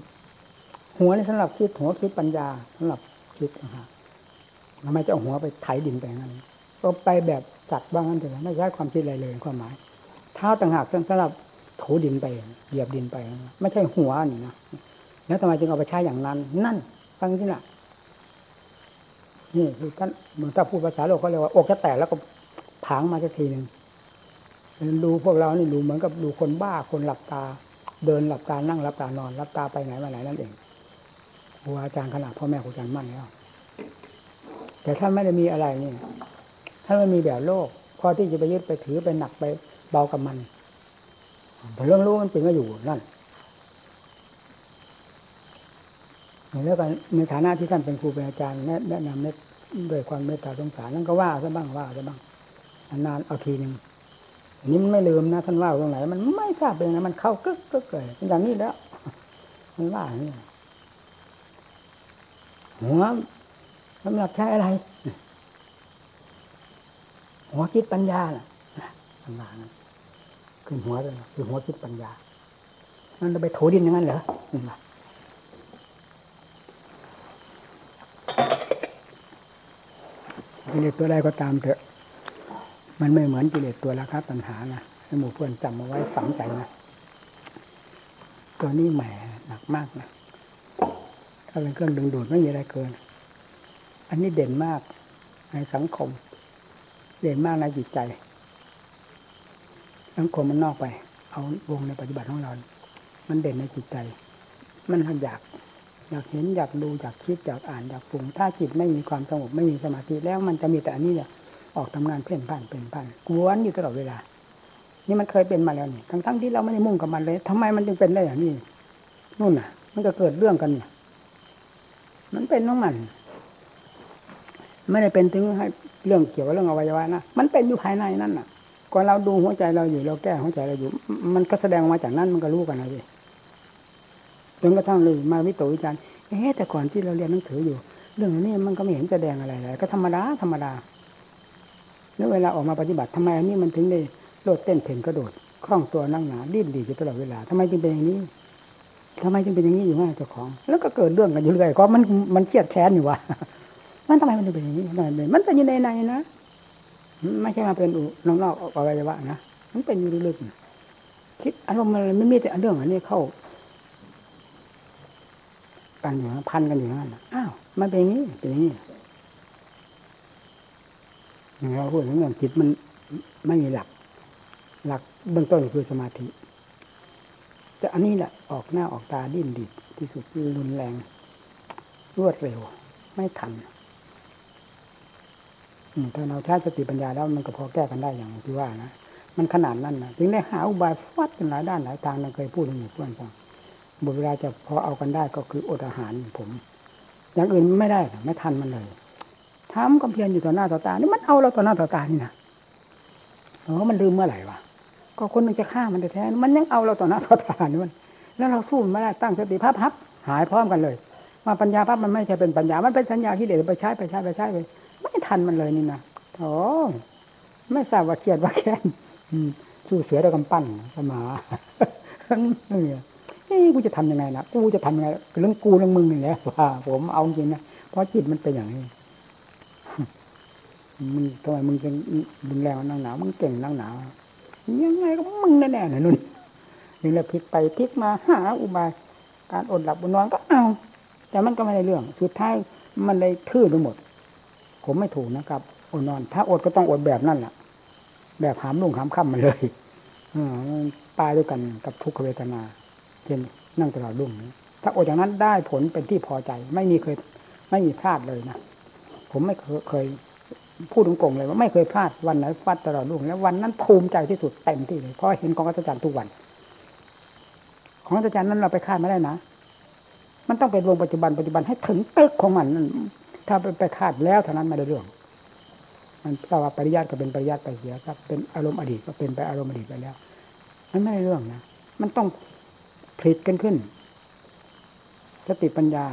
[SPEAKER 1] หัวนี่สำหรับคิดหัวคิดปัญญาสำหรับคิดต่างหากทำไมจะเอาหัวไปไถดินไปงั้นก็ไปแบบจัดบ้างนั้นเถอะไม่ใช่ความคิดอะไรเลยความหมายเท้าต่างหากสำหรับถูดินไปเหยียบดินไป ไม่ใช่หัวนี่นะแล้วทำไมจึงเอาไปใช้อย่างนั้น นั่น ฟังที่น่ะนี่คือท่านเหมือนถ้าพูดภาษาโลกเขาเรียกว่าอกจะแตกแล้วก็ผางมาสักทีหนึ่งดูพวกเรานี่ดูเหมือนกับดูคนบ้าคนหลับตา เดินหลับตานั่งหลับตานอนหลับตาไปไหนมาไหนนั่นเองครูอาจารย์ขนาดพ่อแม่ครูอาจารย์มั่นแล้วแต่ท่านไม่ได้มีอะไรนี่ท่านไม่มีแบบโลก พอที่จะไปยึดไปถือไปหนักไปเบากับมันเรื่องรู้มันจริงก็อยู่นั่น แล้วกันในฐานะที่ท่านเป็นครูเป็นอาจารย์แนะนำด้วยความเมตตาสงสารนั่นก็ว่าซะบ้างว่าซะบ้างนานเอาทีหนึ่งอันนี้มันไม่ลืมนะท่านว่าตรงไหน มันไม่ทราบเลยนะมันเข้ากึกกึกเลยอย่างนี้แล้ว มันว่าอย่างนี้หัวสำหรับใช้อะไร หัวคิดปัญญาน่ะทำงานขึ้นหัวเลยคือหัวคิดปัญญานั่นจะไปโถดินอย่างนั้นเหรอ กิเลสตัวใดก็ตามเถอะ มันไม่เหมือนกิเลสตัวราคาปัญหานะให้หมู่เพื่อนจำเอาไว้ฝังใจนะตัวนี้แหมหนักมากนะถ้าเป็นเครื่องดึงดูดไม่มีอะไรเกิน อันนี้เด่นมากในสังคม เด่นมากในจิตใจ สังคมมันนอกไป เอาวงในปฏิบัติของเรา มันเด่นในจิตใจ มันอยาก อยากเห็นอยากดูอยากคิดอยากอ่านอยากปรุงถ้าจิตไม่มีความสงบไม่มีสมาธิแล้วมันจะมีแต่อันนี้เนี่ยออกทำงานเพ่นพ่านเป็นพ่านกวนอยู่ตลอดเวลา นี่มันเคยเป็นมาแล้วนี่ทั้งทั้งที่เราไม่ได้มุ่งกับมันเลยทำไมมันจึงเป็นได้อย่างนี้นู่นน่ะ มันก็เกิดเรื่องกันมันเป็นของมัน ไม่ได้เป็นถึงให้เรื่องเกี่ยวกับเรื่องอวัยวะนะมันเป็นอยู่ภายในนั่นน่ะก่อนเราดูหัวใจเราอยู่เราแก้หัวใจเราอยู่ มันก็แสดงมาจากนั้นมันก็รู้กันนะพี่ จนกระทั่งเลยมาวิโตวิจารณ์เอ๊แต่ก่อนที่เราเรียนหนังสืออยู่ เรื่องนี้มันก็ไม่เห็นแสดงอะไรเลยก็ธรรมดาธรรมดาแล้วเวลาออกมาปฏิบัติทำไมอันนี้มันถึงได้โลดเต้นเพ่นกระโดดคล่องตัวนั่งหนาดิ้นดีอยู่ตลอดเวลาทำไมจึงเป็นอย่างนี้ทำไมจึงเป็นอย่างนี้อยู่ง่ายเจ้าของ แล้วก็เกิดเรื่องกันอยู่เรื่อยก็มันมันเครียดแค้นอยู่วะมันทำไมมันถึงเป็นอย่างนี้ทำไมเป็นมันเป็นอยู่ในในนะไม่ใช่มาเป็นนอกนอกอวัยวะนะมันเป็นอยู่ลึกๆคิดอารมณ์มันไม่มีแต่เรื่องอันนี้เข้า กันอยู่พันกันอยู่นั่นอ้าวมันเป็นอย่างนี้เป็นอย่างนี้อย่างเราพูดถึงเรื่องจิตมันไม่มีหลัก หลักเบื้องต้นคือสมาธิ แต่อันนี้แหละออกหน้าออกตาดิ้นดิดที่สุดรุนแรง รวดเร็ว ไม่ทันถ้าเราใช้สติปัญญาแล้วมันก็พอแก้กันได้อย่างที่ว่านะมันขนาดนั้นนะถึงได้หาอุบายฟัดกันหลายด้านหลายทางเราเคยพูดให้เพื่อนฟัง บุเวลาจะพอเอากันได้ก็คืออดอาหารผม อย่างอื่นไม่ได้ไม่ทันมันเลยทำก็เพียรอยู่ต่อหน้าต่อตา นี่มันเอาเราต่อหน้าต่อตานี่นะเออมันลืมเมื่อไหร่วะก็คนมันจะฆ่ามันแท้มันยังเอาเราต่อหน้าต่อตานี่มันแล้วเราสู้มันไม่ได้ตั้งสติพับพับหายพร้อมกันเลยมาปัญญาพับมันไม่ใช่เป็นปัญญา มันเป็นสัญญาที่เด็ดไปใช้ไปใช้ไปใช้ไปไม่ทันมันเลยนี่นะโอ้ไม่ทราบว่าเครียดว่าแค้นสู้เสือด้วยกำปั้นสมาเนี่ย กูจะทำยังไงนะกูจะทำยังไงเรื่องกูเรื่องมึงนี่แหละว่าผมเอาจริงนะเพราะจิตมันเป็นอย่างนี้มึงทำไมมึงเป็นดุนแรงนั่งหนาวมึงเก่งนั่งหนาวยังไงก็มึงแน่ๆนะนุ่นนี่แหละพลิกไปพลิกมาหาอุบายการอดหลับอดนอนก็เอา แต่มันก็ไม่ได้เรื่อง สุดท้ายมันเลยทื่อไปหมด ผมไม่ถูกนะครับอดนอน ถ้าอดก็ต้องอดแบบนั่นแหละแบบหามลุ่งหามค่ำมาเลยอตายด้วยกันกับทุกขเวทนา เช่นนั่งตลอดรุ่งถ้าอดอย่างนั้นได้ผลเป็นที่พอใจ ไม่มีเคย ไม่มีพลาดเลยนะผมไม่เคยเคยพูดตรงๆเลยว่าไม่เคยพลาดวันไหนฟัดตลอดรุ่งแล้ววันนั้นภูมิใจที่สุดเต็มที่เลยเพราะเห็นกองอัศจรรย์ทุกวัน ของอัศจรรย์นั้นเราไปคาดไม่ได้นะมันต้องเป็นวงปัจจุบันปัจจุบันให้ถึงตึกของมันนั่นถ้าไปไปคาดแล้วเท่านั้นไม่ได้เรื่อง มันถ้าว่าปริยัติก็เป็นปริยัติไปเสียครับ เป็นอารมณ์อดีตก็เป็นไปอารมณ์อดีตไปแล้วมันไม่ได้เรื่องนะมันต้อง ผลิตกันขึ้นสติปัญญา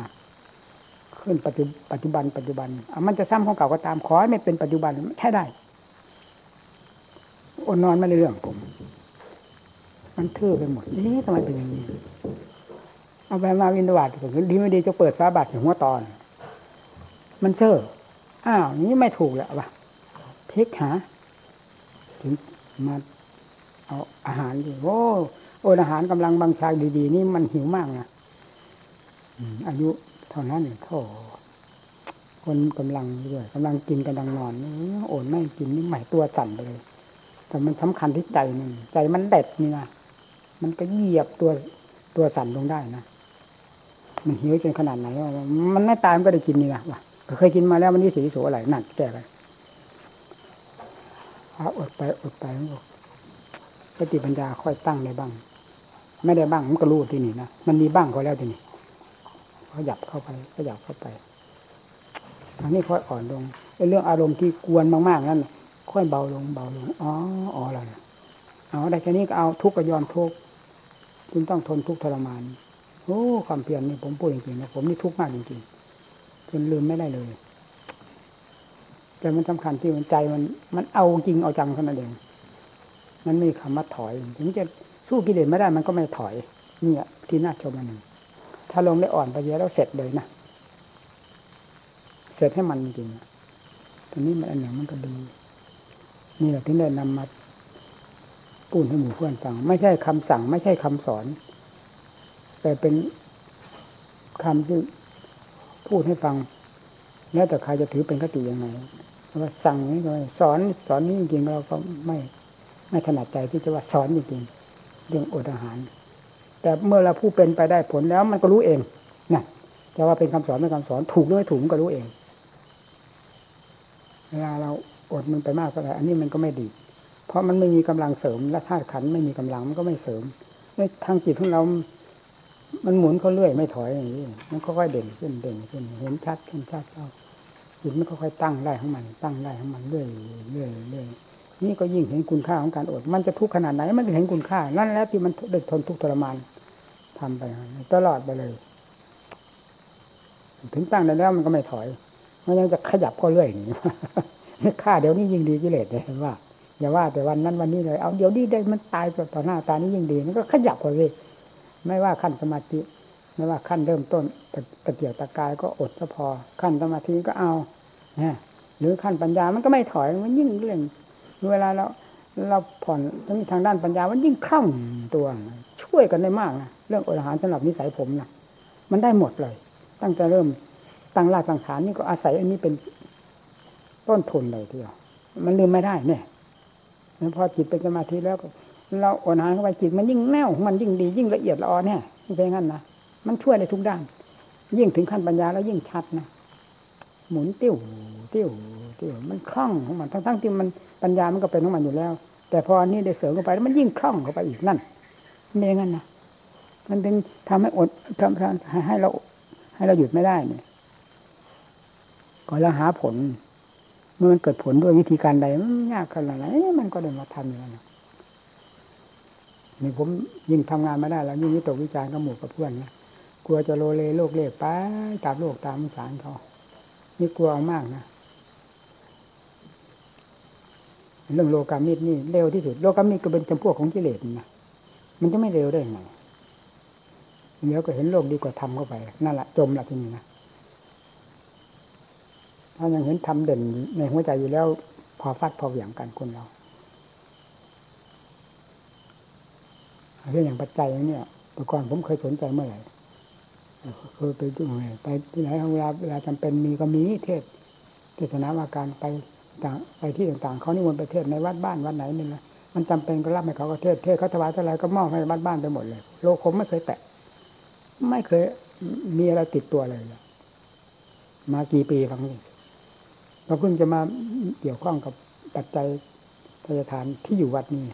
[SPEAKER 1] ขึ้นปัจจุปัจจุบัน ปัจจุบันมันจะซ้ำของเก่าก็ตามขอให้ไม่เป็นปัจจุบันแค่ได้อนนอนไม่ได้เรื่องผม มันทื่อไปหมดนี่ทำไมเป็นอย่างนี้ เอาไปมาวินวัดถึงดีไม่ดีจะเปิดฟ้าบาดถึงหัวตอน มันเชื่ออ้าวนี้ไม่ถูกแล้ววะพลิกหาถึงมาเอาอาหารดิโอ้ โอ้อาหารกำลังบางชายดีๆ นี่มันหิวมากนะอายุเท่านั้นโ่คนกำลังด้วยกำลังกินกำลังนอนโอนไม่กินนี่ใหม่ตัวสั่นเลย แต่มันสำคัญที่ใจนี่ใจมันเด็ดนี่นะมันก็เหยียบตัวตัวสั่นลงได้นะมันหิวจนขนาดไหนมันไม่ตายมันก็ได้กินนี่นะว่ะเคยกินมาแล้วมันนี่สีโสอะไรนั่นแก่ไปเอาอดไปอดไปสติปัญญาค่อยตั้งได้บ้าง ไม่ได้บ้างมันก็รู้ที่นี่นะมันมีบ้างก็แล้วที่นี่ขยับเข้าไปขยับเข้าไปอันนี้ค่อยอ่อนลงเรื่องอารมณ์ที่กวนมากๆนั่นค่อยเบาลงเบาลงอ๋ออ๋ออะไรเอาได้แค่นี้ก็เอาทุกข์ก็ยอมทุกข์คุณต้องทนทุกข์ทรมานโอ้ความเพียรนี่ผมพูดจริงๆนะผมนี่ทุกข์มากจริงๆจนลืมไม่ได้เลย แต่มันสำคัญที่มันใจมัน มันเอาจริงเอาจังเท่านั้นเองมันไม่คำว่าถอย ถึงจะ สู้กิเลสไม่ได้มันก็ไม่ถอย เนี่ย ที่น่าชมอันหนึ่งถ้าลงได้อ่อนไปเยอะแล้วเสร็จเลยนะเสร็จให้มันจริงตอนนี้มันอันหนึ่งมันก็ดีนี่แหละที่ได้นำมาปูนให้หมู่เพื่อนฟัง ไม่ใช่คำสั่ง ไม่ใช่คำสอน แต่เป็นคำที่พูดให้ฟัง แล้วแต่ใครจะถือเป็นคติยังไงว่าสั่งนี้ก็สอนสอนนี้จริงเราก็ไม่ไม่ถนัดใจที่จะว่าสอนจริง เรื่องอดอาหาร แต่เมื่อเราผู้เป็นไปได้ผลแล้ว มันก็รู้เองนะจะว่าเป็นคำสอนไม่คำสอนถูกหรือไม่ถูกมันก็รู้เอง เวลาเราอดมันไปมากเท่าไหร่อันนี้มันก็ไม่ดี เพราะมันไม่มีกำลังเสริมและธาตุขันไม่มีกำลังมันก็ไม่เสริมในทางจิตของเรา มันหมุนเขาเรื่อยไม่ถอยอย่างนี้ มันค่อยๆเด่นขึ้นเด่นขึ้นเห็นชัดขึ้นชัดเอาจิตมันค่อยๆตั้งได้ของมัน ตั้งได้ของมันเรื่อยเรื่อยเรื่อย นี่ก็ยิ่งเห็นคุณค่าของการอด มันจะทุกข์ขนาดไหน มันจะเห็นคุณค่า นั่นแล้วที่มันได้ทนทุกข์ทรมานทำไปตลอดไปเลย ถึงตั้งได้แล้วมันก็ไม่ถอยมันยังจะขยับก็เรื่อยนี่ค่าเดี๋ยวนี้ยิ่งดีกิเลสเลยว่าอย่าว่าแต่วันนั้นวันนี้เลย เอาเดี๋ยวนี้ได้มันตายต่อหน้าตานี้ยิ่งดี มันก็ขยับก็เลยไม่ว่าขั้นสมาธิไม่ว่าขั้นเริ่มต้นตะเกียบตะกายก็อดก็พอ ขั้นสมาธิก็เอานี่ยหรือขั้นปัญญามันก็ไม่ถอยมันยิ่งเรื่อง เวลาเราเราผ่อนทั้งทางด้านปัญญามันยิ่งคล่องตัวช่วยกันได้มากนะเรื่องอาหารสำหรับนิสัยผมนะมันได้หมดเลย ตั้งแต่เริ่มตั้งรากสังขารนี่ก็อาศัยอันนี้เป็นต้นทุนเลยทีเดียวมันลืมไม่ได้เนี่ยแล้วพอจิตเป็นสมาธิแล้วเราอาหารเข้าไปจิตมันยิ่งแน่วมันยิ่งดียิ่งละเอียดละออเนี่ยเป็นงั้นนะมันช่วยในทุกด้าน ยิ่งถึงขั้นปัญญาแล้วยิ่งชัดนะหมุนติ้วติ้ว ติ้วมันคล่องของมันทั้งๆที่มันปัญญามันก็เป็นของมันอยู่แล้ว แต่พออันนี้ได้เสริมเข้าไปแล้วมันยิ่งคล่องเข้าไปอีกนั่นไม่งั้นนะมันถึงทำให้อดทำให้เรา ให้เราหยุดไม่ได้เนี่ยก่อเราหาผล เมื่อมันเกิดผลด้วยวิธีการใดมันยากขนาดไหนมันก็เดินมาทำอยู่แล้วนะนี่ผมยิ่งทำงานไม่ได้แล้วยิ่งวิตกวิจารณ์กับหมู่กับเพื่อนนะกลัวจะโลเลโลกเล่ไปตามโลกตามสารเขานี่กลัวมากนะ เรื่องโลกามิตรนี่เร็วที่สุด โลกามิตรก็เป็นจำพวกของกิเลสนะมันจะไม่เร็วได้ยังไงเดี๋ยวก็เห็นโลกดีกว่าทำเข้าไปนั่นแหละจมละทีนี้นะถ้ายังเห็นทำเด่นในหัวใจอยู่แล้ว พอฟาดพอเหวี่ยงกันคนเราเรื่องอย่างปัจจัยเนี่ยแต่ก่อนผมเคยสนใจเมื่อไหร่เคยไปดูไปที่ไหนเวลาเวลาจำเป็นมีก็มีเทศเทศนาอาการไป ต่างไปที่ต่างๆเขานิมนต์ไปเทศในวัดบ้านวัดไหนนี่นะมันจำเป็นก็รับให้เขาก็เทศเทศเขาถวายเท่าไรก็มอบให้วัดบ้านไปหมดเลย โลคมไม่เคยแตะไม่เคยมีอะไรติดตัวเลยมากี่ปีครั้งนี้เราเพิ่งจะมาเกี่ยวข้องกับปัจจัยทายทานที่อยู่วัดนี้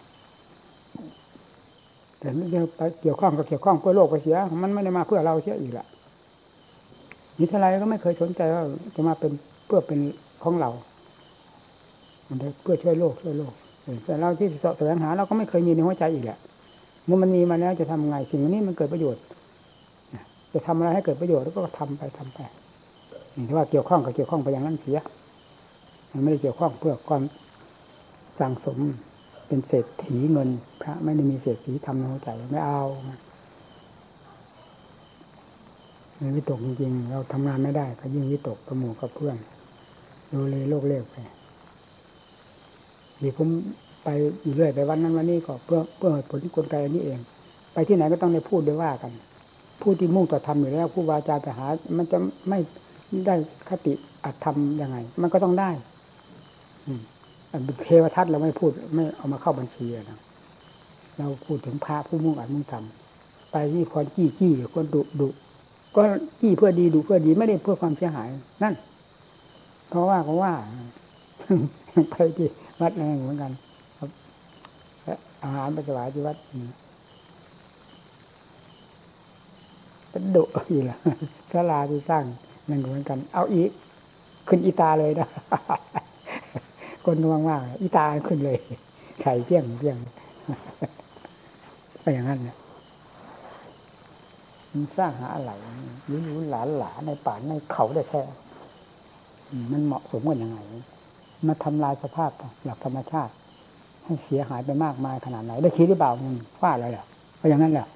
[SPEAKER 1] แต่ไม่ได้ไปเกี่ยวข้องกับเกี่ยวข้องเพื่อโลกไปเสีย มันไม่ได้มาเพื่อเราเสียอีกละนิทรายก็ไม่เคยสนใจว่าจะมาเป็นเพื่อเป็นของเรา มันเพื่อช่วยโลกช่วยโลกแต่เราที่สแสวงหาเราก็ไม่เคยมีในหัวใจอีกแหละเมื่อมันมีมาแล้วจะทำไงสิ่งนี้มันเกิดประโยชน์จะทำอะไรให้เกิดประโยชน์แล้วก็ทำไปทำไปถ้าว่าเกี่ยวข้องกับเกี่ยวข้องไปอย่างนั้นเสียมันไม่ได้เกี่ยวข้องเพื่อความสั่งสมเป็นเศรษฐีเงิน พระไม่ได้มีเศรษฐีทำในหัวใจไม่เอาในวิตกจริงๆเราทำงานไม่ได้ ก็ยิ่งวิตกกับหมู่กับเพื่อนดูเลยโลกเล็กไป ที่ผมไปอยู่เรื่อยไปวันนั้นวันนี้ก็เพื่อเพื่อผลกลไกนี้เอง ไปที่ไหนก็ต้องได้พูดได้ว่ากัน ผู้ที่มุ่งต่อธรรมอยู่แล้วผู้วาจาจะหา มันจะไม่ได้คติอัตธรรมยังไง มันก็ต้องได้ อืมเทวทัตเราไม่พูดไม่เอามาเข้าบัญชีนะเราพูดถึงพระผู้มุ่งอัดมุ่งทำไปที่คนจี้จี้คนดุดุก็จี้เพื่อดีดุเพื่อดีไม่ได้เพื่อความเสียหาย นั่น เพราะว่าเขาว่า ไปที่วัดอะไรเหมือนกัน ครับอาหารไปถวายที่วัดเป็นดุอีกละสลาที่สร้างนั่นเหมือนกัน เอาอีก ขึ้นอีตาเลยนะคนนว่างๆอีตาขึ้นเลยไข่เพี้ยงเพี้ยงไปอย่างนั้นเนี่ยมันสร้างหาอะไรยุ่ยหลานหลาในป่าในเขาได้แท้มันเหมาะสมกันยังไง มาทำลายสภาพหลักธรรมชาติ ให้เสียหายไปมากมายขนาดไหน ได้คิดหรือเปล่ามันฟาดอะไรอะก็อย่างนั้นแหละ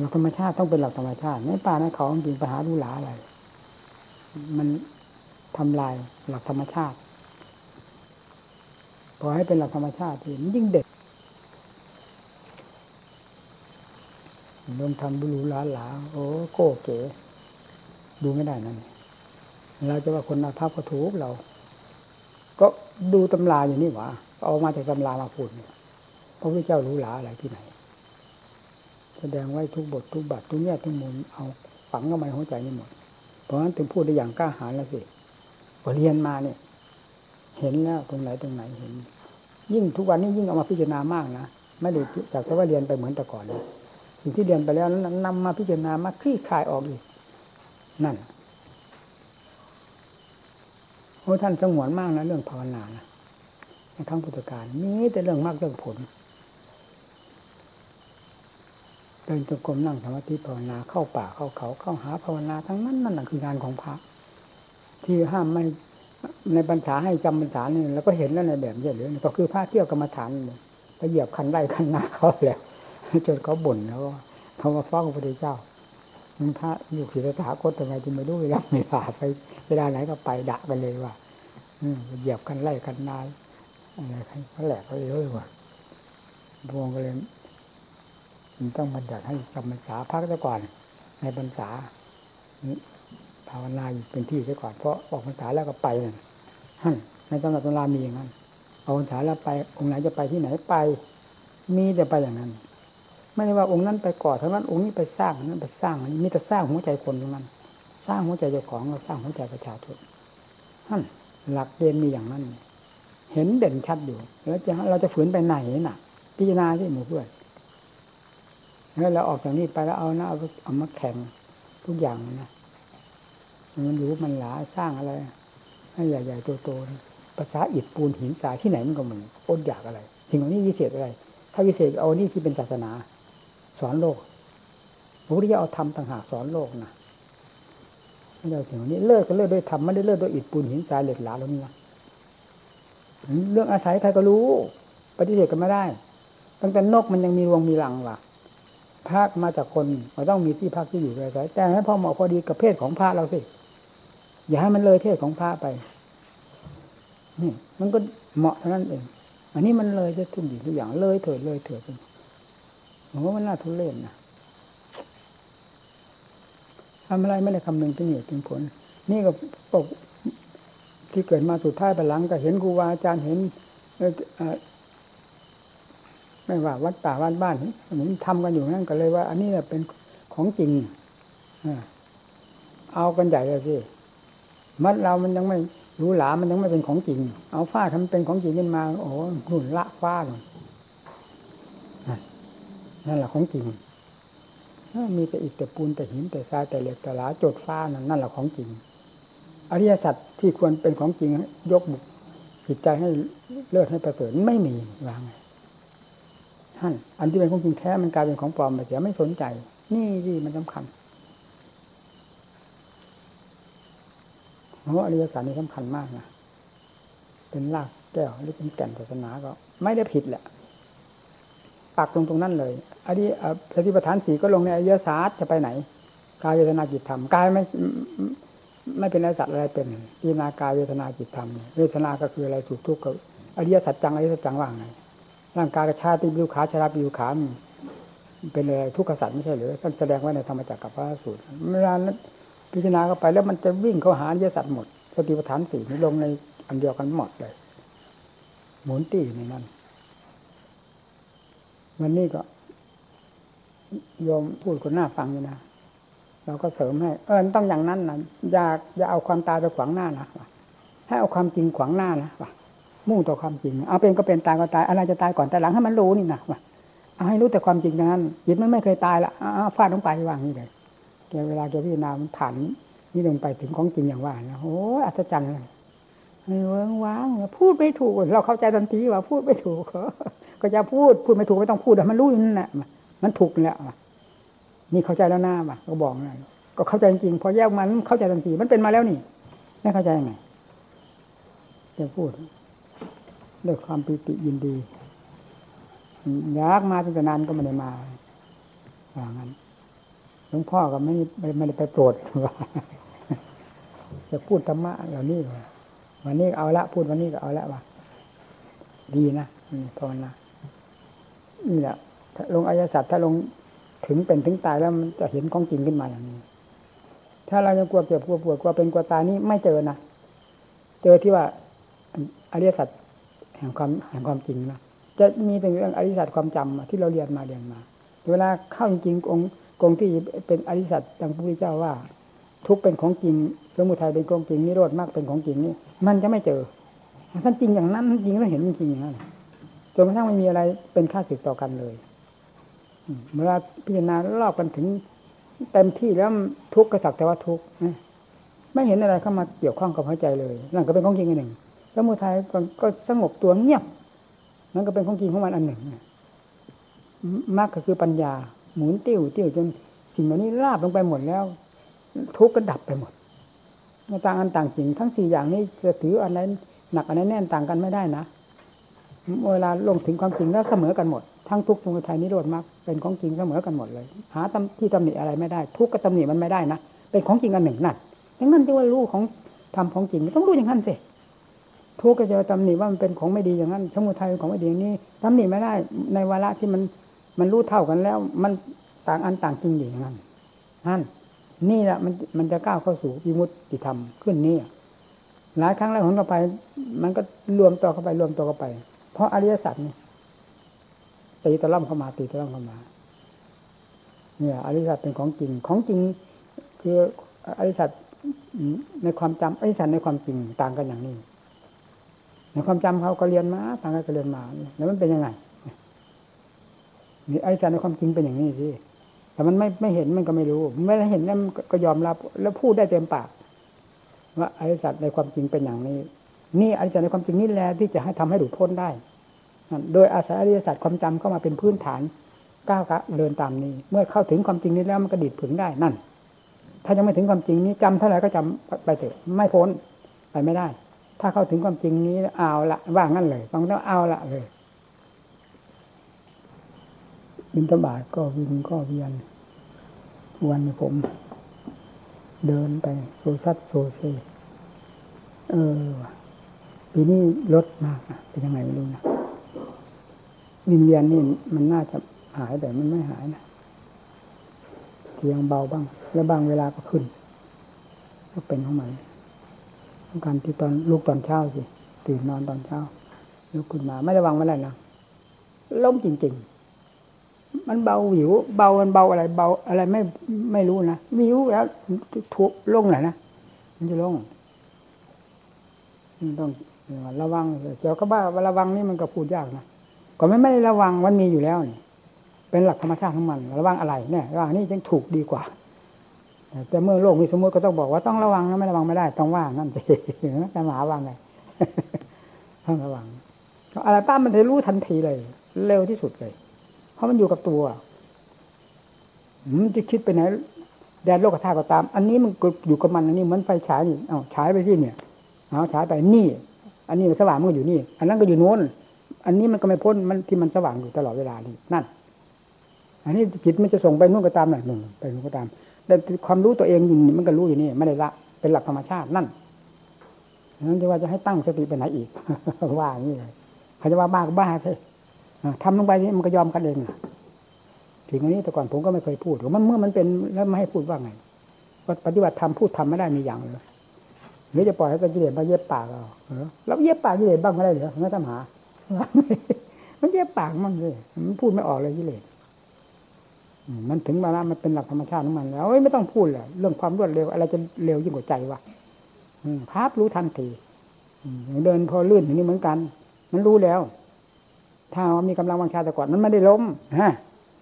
[SPEAKER 1] หลักธรรมชาติต้องเป็นหลักธรรมชาติในป่าในเขาจริงปัญหาดูหลาอะไร มันทำลายหลักธรรมชาติพอให้เป็นหลักธรรมชาติที่มันยิ่งเด็ดลงทำบุรุหลาหลาโอ้โก้เก๋ ดูไม่ได้นั่นเราจะว่าคนอาภัพก็ถูกเรา ก็ดูตำราอย่างนี้หว่าเอามาจากตำรามาพูดเนี่ยพระพุทธเจ้ารู้หลาอะไรที่ไหน แสดงไว้ทุกบททุกบัตทุกแง่ทุกมุมเอาฝังเข้ามาหัวใจนี่หมด เพราะฉะนั้นถึงพูดได้อย่างกล้าหาญแล้วสิพอเรียนมาเนี่ย เห็นแล้วตรงไหนตรงไหนเห็น ยิ่งทุกวันนี้ยิ่งเอามาพิจารณามากนะไม่ได้จากแต่ว่าเรียนไปเหมือนแต่ก่อนนะสิ่งที่เรียนไปแล้วนั้นนำมาพิจารณามาคลี่คลายออกอีก นั่น โอ้ท่านสงวนมากนะเรื่องภาวนานะในครั้งพุทธกาลมีแต่เรื่องมากเรื่องผลเดินจงกรมนั่งสมาธิภาวนาเข้าป่าเข้าเขาเข้าหาภาวนาทั้งนั้นนั่นคืองานของพระที่ห้ามไม่ในบรรษาให้จำบรรษาเนี่แล้วก็เห็นแล้วในแบบเยอะเลยก็คือพระเที่ยวกรรมฐานไปเหยียบคันไร่คันนาเขาแล้วจนเขาบ่นแล้วเขามาฟ้องพระพุทธเจ้า มันพระอยู่ขีดสถาคตทำไมจึงไม่รู้เวลาไม่ผ่าไปเวลาไหนก็ไปด่าไปเลยว่าอืมเหยียบคันไร่คันนายอะไรเขาแหลกไปเลยว่ะพวงก็เลยมันต้องบัญญัติให้จำบรรษาพักซะก่อน ในบรรษาภาวนาอยู่เป็นที่ซะก่อนเพราะออกพรรษาแล้วก็ไปนั่นฮั่นในตำราตำรามีอย่างนั้นเอาพรรษาแล้วไปองค์ไหนจะไปที่ไหนไป มีแต่ไปอย่างนั้น ไม่ได้ว่าองค์นั้นไปก่อเท่านั้นองค์นี้ไปสร้างนั้นไปสร้างมีแต่สร้างหัวใจคนตรงนั้น สร้างหัวใจเจ้าของเราสร้างหัวใจประชาชนท่านหลักเรียนมีอย่างนั้น เห็นเด่นชัดอยู่แล้วจะเราจะฝืนไปไหนน่ะ พิจารณาที่หมู่เพื่อนแล้วเราออกจากนี้ไปแล้วเอานะเอาเอามาแข่งทุกอย่างนะมันอยู่มันหลาสร้างอะไรให้ใหญ่ๆโตๆภาษาอิฐปูนหินทรายที่ไหนมันก็เหมือนอดอยากอะไรสิ่งเหล่านี้วิเศษอะไร ถ้าวิเศษเอานี่ที่เป็นศาสนา สอนโลกพระพุทธเจ้าเอาธรรมต่างหากสอนโลกนะไม่ได้สิ่งนี้เลิกก็เลิกด้วยธรรมไม่ได้เลิกด้วยอิฐปูนหินทรายเหล็กหลาแล้วนี่นะเรื่องอาศัยใครก็รู้ปฏิเสธกันไม่ได้ ตั้งแต่นกมันยังมีรวงมีรังว่ะพระมาจากคนเราต้องมีที่พักที่อยู่อาศัยแต่ให้พอเหมาะพอดีกับเพศของพระเราสิอย่าให้มันเลยเพศของพระไปนี่มันก็เหมาะเท่านั้นเอง อันนี้มันเลยจะทุกอย่างทุกอย่างเลยเถิดเลยเถิด โอ้มันน่าทุเรศนะทำอะไรไม่ได้คำนึงถึงเหตุถึงผล นี่ก็ปกที่เกิดมาสุดท้ายไปหลังก็เห็นครูบาอาจารย์เห็นไม่ว่าวัดป่าวัดบ้านเห็นทำกันอยู่นั่นก็เลยว่า อันนี้เป็นของจริงเอากันใหญ่เลยสิมัดเรามันยังไม่รู้หลามันยังไม่เป็นของจริง เอาฟ้าทำเป็นของจริงขึ้นมา โอ้หนุนละฟ้าเลย นั่นแหละของจริงมีแต่อิฐแต่ปูนแต่หินแต่ทรายแต่เหล็กแต่หลาโจดฟ้านั่นนั่นแหละของจริง อริยสัจที่ควรเป็นของจริงยกบุกจิตใจให้เลิศให้ประเสริฐไม่มีวางท่านอันที่เป็นของจริงแท้มันกลายเป็นของปลอมไปเสียไม่สนใจ นี่ที่มันสำคัญเพราะอริยสัจนี่สำคัญมากนะเป็นรากแก้วหรือเป็นแก่นศาสนาก็ ไม่ได้ผิดแหละ ปักตรงตรงนั้นเลยอันนี้สติปัฏฐานสี่ก็ลงในอริยศาสตร์จะไปไหน กายเวทนาจิตธรรมกายไม่ไม่เป็นอริยสัจอะไรเป็นพิจารณากายเวทนาจิตธรรมเวทนาก็คืออะไรสุขทุกข์กับอริยสัจจังอริยสัจจังว่างไงร่างกายกระชาติบิวขาชราบิวขาเป็นอะไรทุกขสัจไม่ใช่หรือท่านแสดงไว้ในธรรมจักรกับพระสูตรเวลาพิจารณาเข้าไปแล้วมันจะวิ่งเข้าหาอริยสัจหมดสติปัฏฐานสี่นี้ลงในอันเดียวกันหมดเลย หมุนตีในนั้น วันนี้ก็โยมพูดคนหน้าฟังอยู่นะเราก็เสริมให้ เออต้องอย่างนั้นนะอย่าอย่าเอาความตายไปขวางหน้านะให้เอาความจริงขวางหน้านะว่มุ่งต่อความจริง เอาเป็นก็เป็นตายก็ตายอะไรจะตายก่อนแต่หลังให้มันรู้นี่นะว่าเอาให้รู้แต่ความจริงอย่านั้นจิตมันไม่เคยตายละฟาดลงไปว่างนี่เลยแกเวลาแกพิจารณามันผ่านนี่ลงไปถึงของจริงอย่างว่านะโอ้อัศจรรย์เลยเวิ้งว้างพูดไม่ถูกเราเข้าใจทันทีว่าพูดไม่ถูก ก็จะพูดพูดไม่ถูกไม่ต้องพูดแต่มันรู้นั่นแหละมันถูกแล้วนี่เข้าใจแล้วหน้ามาก็บอกนะก็เข้าใจจริงพอแยกมันเข้าใจทันทีมันเป็นมาแล้วนี่ไม่เข้าใจยังไงจะพูดด้วยความปิติยินดีอยากมาตั้งแต่นานก็ไม่ได้มาอย่างนั้นหลวงพ่อก็ไม่ไม่ได้ไปโปรดว่าจะพูดธรรมะเหล่านี้วันนี้เอาละพูดวันนี้ก็เอาละว่าดีนะภาวนา นี่แหละลงอายสัตว์ถ้าลงถึงเป็นถึงตายแล้วมันจะเห็นของจริงขึ้นมาอย่างนี้ ถ้าเรายังกลัวเจ็บกลัวปวดกลัวเป็นกลัวตายนี่ไม่เจอนะเจอที่ว่าอริยสัจแห่งความแห่งความจริงนะจะมีเป็นเรื่องอริยสัจความจำที่เราเรียนมาเรียนมาเวลาเข้าจริงองค์องค์ที่เป็นอริยสัจดังพระพุทธเจ้าว่า ทุกเป็นของจริงสมุทัยเป็นของจริงนิโรธมากเป็นของจริงนี่มันจะไม่เจอท่านจริงอย่างนั้นจริงแล้วเห็นจริงอย่างนั้น นกระทั่งไม่มีอะไรเป็นค่าสึกต่อกันเลยเมื่อพิจารณารอบกันถึงเต็มที่แล้วทุกข์ก็สักแต่ว่าทุกข์ไม่เห็นอะไรเข้ามาเกี่ยวข้องกับหัวใจเลยนั่นก็เป็นของจริงอันหนึ่งสมุทัยก็สงบตัวเงียบนั่นก็เป็นของจริงของมันอันหนึ่งมากก็คือปัญญา หมุนติ้วติ้วจนสิ่งเหล่านี้ราบลงไปหมดแล้ว ทุกข์ก็ดับไปหมดต่างอันต่างจริงทั้งสี่อย่างนี้จะถืออันไหนหนักอันไหนแน่นต่างกันไม่ได้นะ เวลาลงถึงความจริงแล้วเสมอกันหมด ทั้งทุกสมุทัยนิโรธมรรคเป็นของจริงเสมอกันหมดเลย หาที่ตำหนิอะไรไม่ได้ ทุกก็ตำหนิมันไม่ได้นะเป็นของจริงอันหนึ่งนั่นอย่างนั้นที่ว่ารู้ของทำของจริงต้องรู้อย่างนั้นสิทุกก็จะตำหนิว่ามันเป็นของไม่ดีอย่างนั้น สมุทัยของไม่ดีอย่างนี้ตำหนิไม่ได้ ในวาระที่มันมันรู้เท่ากันแล้ว มันต่างอันต่างจริงอย่างนั้นนั่นนี่แหละมันมันจะก้าวเข้าสู่วิมุตติธรรมขึ้นนี่หลายครั้งแล้วหนเข้าไป มันก็รวมตัวเข้าไปรวมตัวเข้าไป ราะอริยสัจนี่ตีตะล่ำเข้ามาตีตะล่ำเข้ามา เนี่ย อริยสัจเป็นของจริงของจริง คืออริยสัจในความจำอริยสัจในความจริงต่างกันอย่างนี้ในความจำเขาก็เรียนมาต่างกันก็เรียนมา แล้วมันเป็นยังไงนี่อริยสัจในความจริงเป็นอย่างนี้สิแต่มันไม่ไม่เห็นมันก็ไม่รู้ไม่ได้เห็นแล้วก็ยอมรับ แล้วพูดได้เต็มปากว่าอริยสัจในความจริงเป็นอย่างนี้ นี่อริยสัจในความจริงนี่แหละที่จะให้ทำให้หลุดพ้นได้ โดยอาศัยอริยสัจความจำเข้ามาเป็นพื้นฐานก้าวกะเดินตามนี้ เมื่อเข้าถึงความจริงนี้แล้วมันก็ดิดผึงได้นั่น ถ้ายังไม่ถึงความจริงนี้จำเท่าไหร่ก็จำไปเถอะไม่พ้นไปไม่ได้ ถ้าเข้าถึงความจริงนี้เอาละว่างั้นเลยต้องต้องเอาละเลยบินตบาทก็วินก็เวียน วันผม เดินไปโซซัดโซเซเออปีนี้ลดมากเป็นยังไงไม่รู้นะ วิญญาณนี่มันน่าจะหายแต่มันไม่หายนะเทียงเบาบ้าง แล้วบางเวลาก็ขึ้น ก็เป็นของมันการที่ตอนลูกตอนเช้าสิตื่นนอนตอนเช้าลุกขึ้นมา ไม่ระวังไม่ได้นะล้มจริง ๆ มันเบาหิว เบามันเบาอะไร เบาอะไรไม่ไม่รู้นะวิวแล้วทุกลงไหนนะมันจะลงต้องระวังเกี่ยวกับว่าระวังนี่มันก็พูดยากนะ ก็ไม่ไม่ระวังมันมีอยู่แล้วนี่เป็นหลักธรรมชาติของมัน ระวังอะไรเนี่ยระวังนี่ยังถูกดีกว่าแต่เมื่อโลกมีสมมติก็ต้องบอกว่าต้องระวังนะไม่ระวังไม่ได้ต้องว่านั่นเองนะแต่หมาว่าไงต้องระวังอะไรป้ามันจะรู้ทันทีเลย เร็วที่สุดเลย เพราะมันอยู่กับตัวมันจะคิดไปไหนแดนโลกธาตุก็ตาม อันนี้มันอยู่กับมันอันนี้เหมือนไฟฉายนี่เอาฉายไปที่เนี่ยเอาฉายไปนี่ อันนี้สว่างมันอยู่นี่ อันนั้นก็อยู่โน้น อันนี้มันก็ไม่พ้นมันที่มันสว่างอยู่ตลอดเวลานี่นั่น อันนี้จิตมันจะส่งไปนู่นก็ตามหน่อยหนึ่งไปนู่นก็ตาม แต่ความรู้ตัวเองอยู่มันก็รู้อยู่นี่ไม่ได้ละ เป็นหลักธรรมชาตินั่นนั้นจะว่าจะให้ตั้งสติไปไหนอีกว่าอย่างนี้เลยเขาจะว่าบ้าก็บ้าใช่ทำลงไปนี่มันก็ยอมกันเองถึงอันนี้แต่ก่อนผมก็ไม่เคยพูดมันเมื่อมันเป็นแล้วไม่ให้พูดว่าไงปฏิบัติทำพูดทำไม่ได้มีอย่างเลยหรือจะปล่อยให้กิเลสมาเย็บปากเราแล้วเย็บปากกิเลสบ้างไม่ได้เหรอไม่ต้องหา มันเย็บปากมันเลยมันพูดไม่ออกเลยกิเลสมันถึงเวลามันเป็นหลักธรรมชาติของมันแล้วไม่ต้องพูดเลยเรื่องความรวดเร็วอะไรจะเร็วยิ่งกว่าใจวะภาพรู้ทันทีเดินพอลื่นอย่างนี้เหมือนกัน มันรู้แล้ว ถ้ามีกำลังวังชาแต่ก่อนมันไม่ได้ล้มฮะ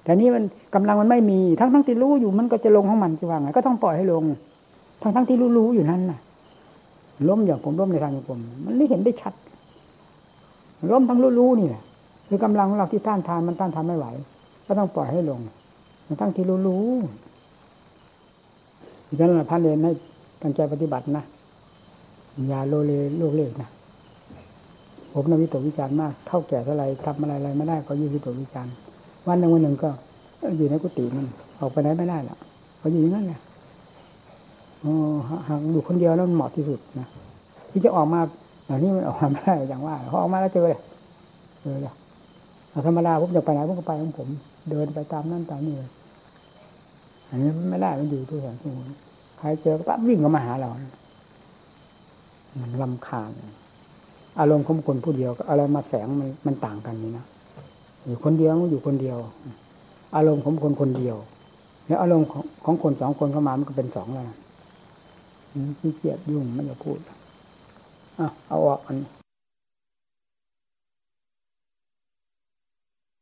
[SPEAKER 1] แต่นี้มันกำลังมันไม่มี ทั้งทั้งที่รู้อยู่มันก็จะลงของมันจะว่าไงก็ต้องปล่อยให้ลง ทั้งทั้งที่รู้รู้อยู่นั่นน่ะ ล้มอย่างผมล้มในทางของผม มันไม่เห็นได้ชัด ล้มทั้งรู้รู้นี่แหละคือกำลังของเราที่ต้านทานมันต้านทานไม่ไหว ก็ต้องปล่อยให้ลงทั้งที่รู้รู้ดังนั้นพระเนรให้ตั้งใจปฏิบัตินะอย่าโลเลโลกเล็กนะผมนวิตกวิจารณ์มากเท่าแก่เท่าไรทำอะไรอะไรไม่ได้ก็ยืนวิตกวิจารณ์วันหนึ่งวันหนึ่งก็อยู่ในกุฏิมันออกไปไหนไม่ได้หรอกก็อยู่อย่างนั้นแหละหากอยู่คนเดียวแล้วมันเหมาะที่สุดนะที่จะออกมา อย่านี้มันออกมาไม่ได้อย่างว่าพอออกมาแล้วเจอเลยเจอเลยธรรมดาผมจะไปไหนผมก็ไปของผม เดินไปตามนั่นตามนี่เลยอันนี้ไม่ได้มันอยู่ที่สังคมใครเจอปั๊บวิ่งเข้ามาหาเรามันลำคาญอารมณ์ของคนผู้เดียวอะไรมาแฝงมันมันต่างกันนี่นะอยู่คนเดียวอยู่คนเดียว อารมณ์ของคนคนเดียวแล้วอารมณ์ของของคนสองคนเข้ามามันก็เป็นสองแล้วขี้เกียจยุ่งไม่อยากพูด เอาออกอัน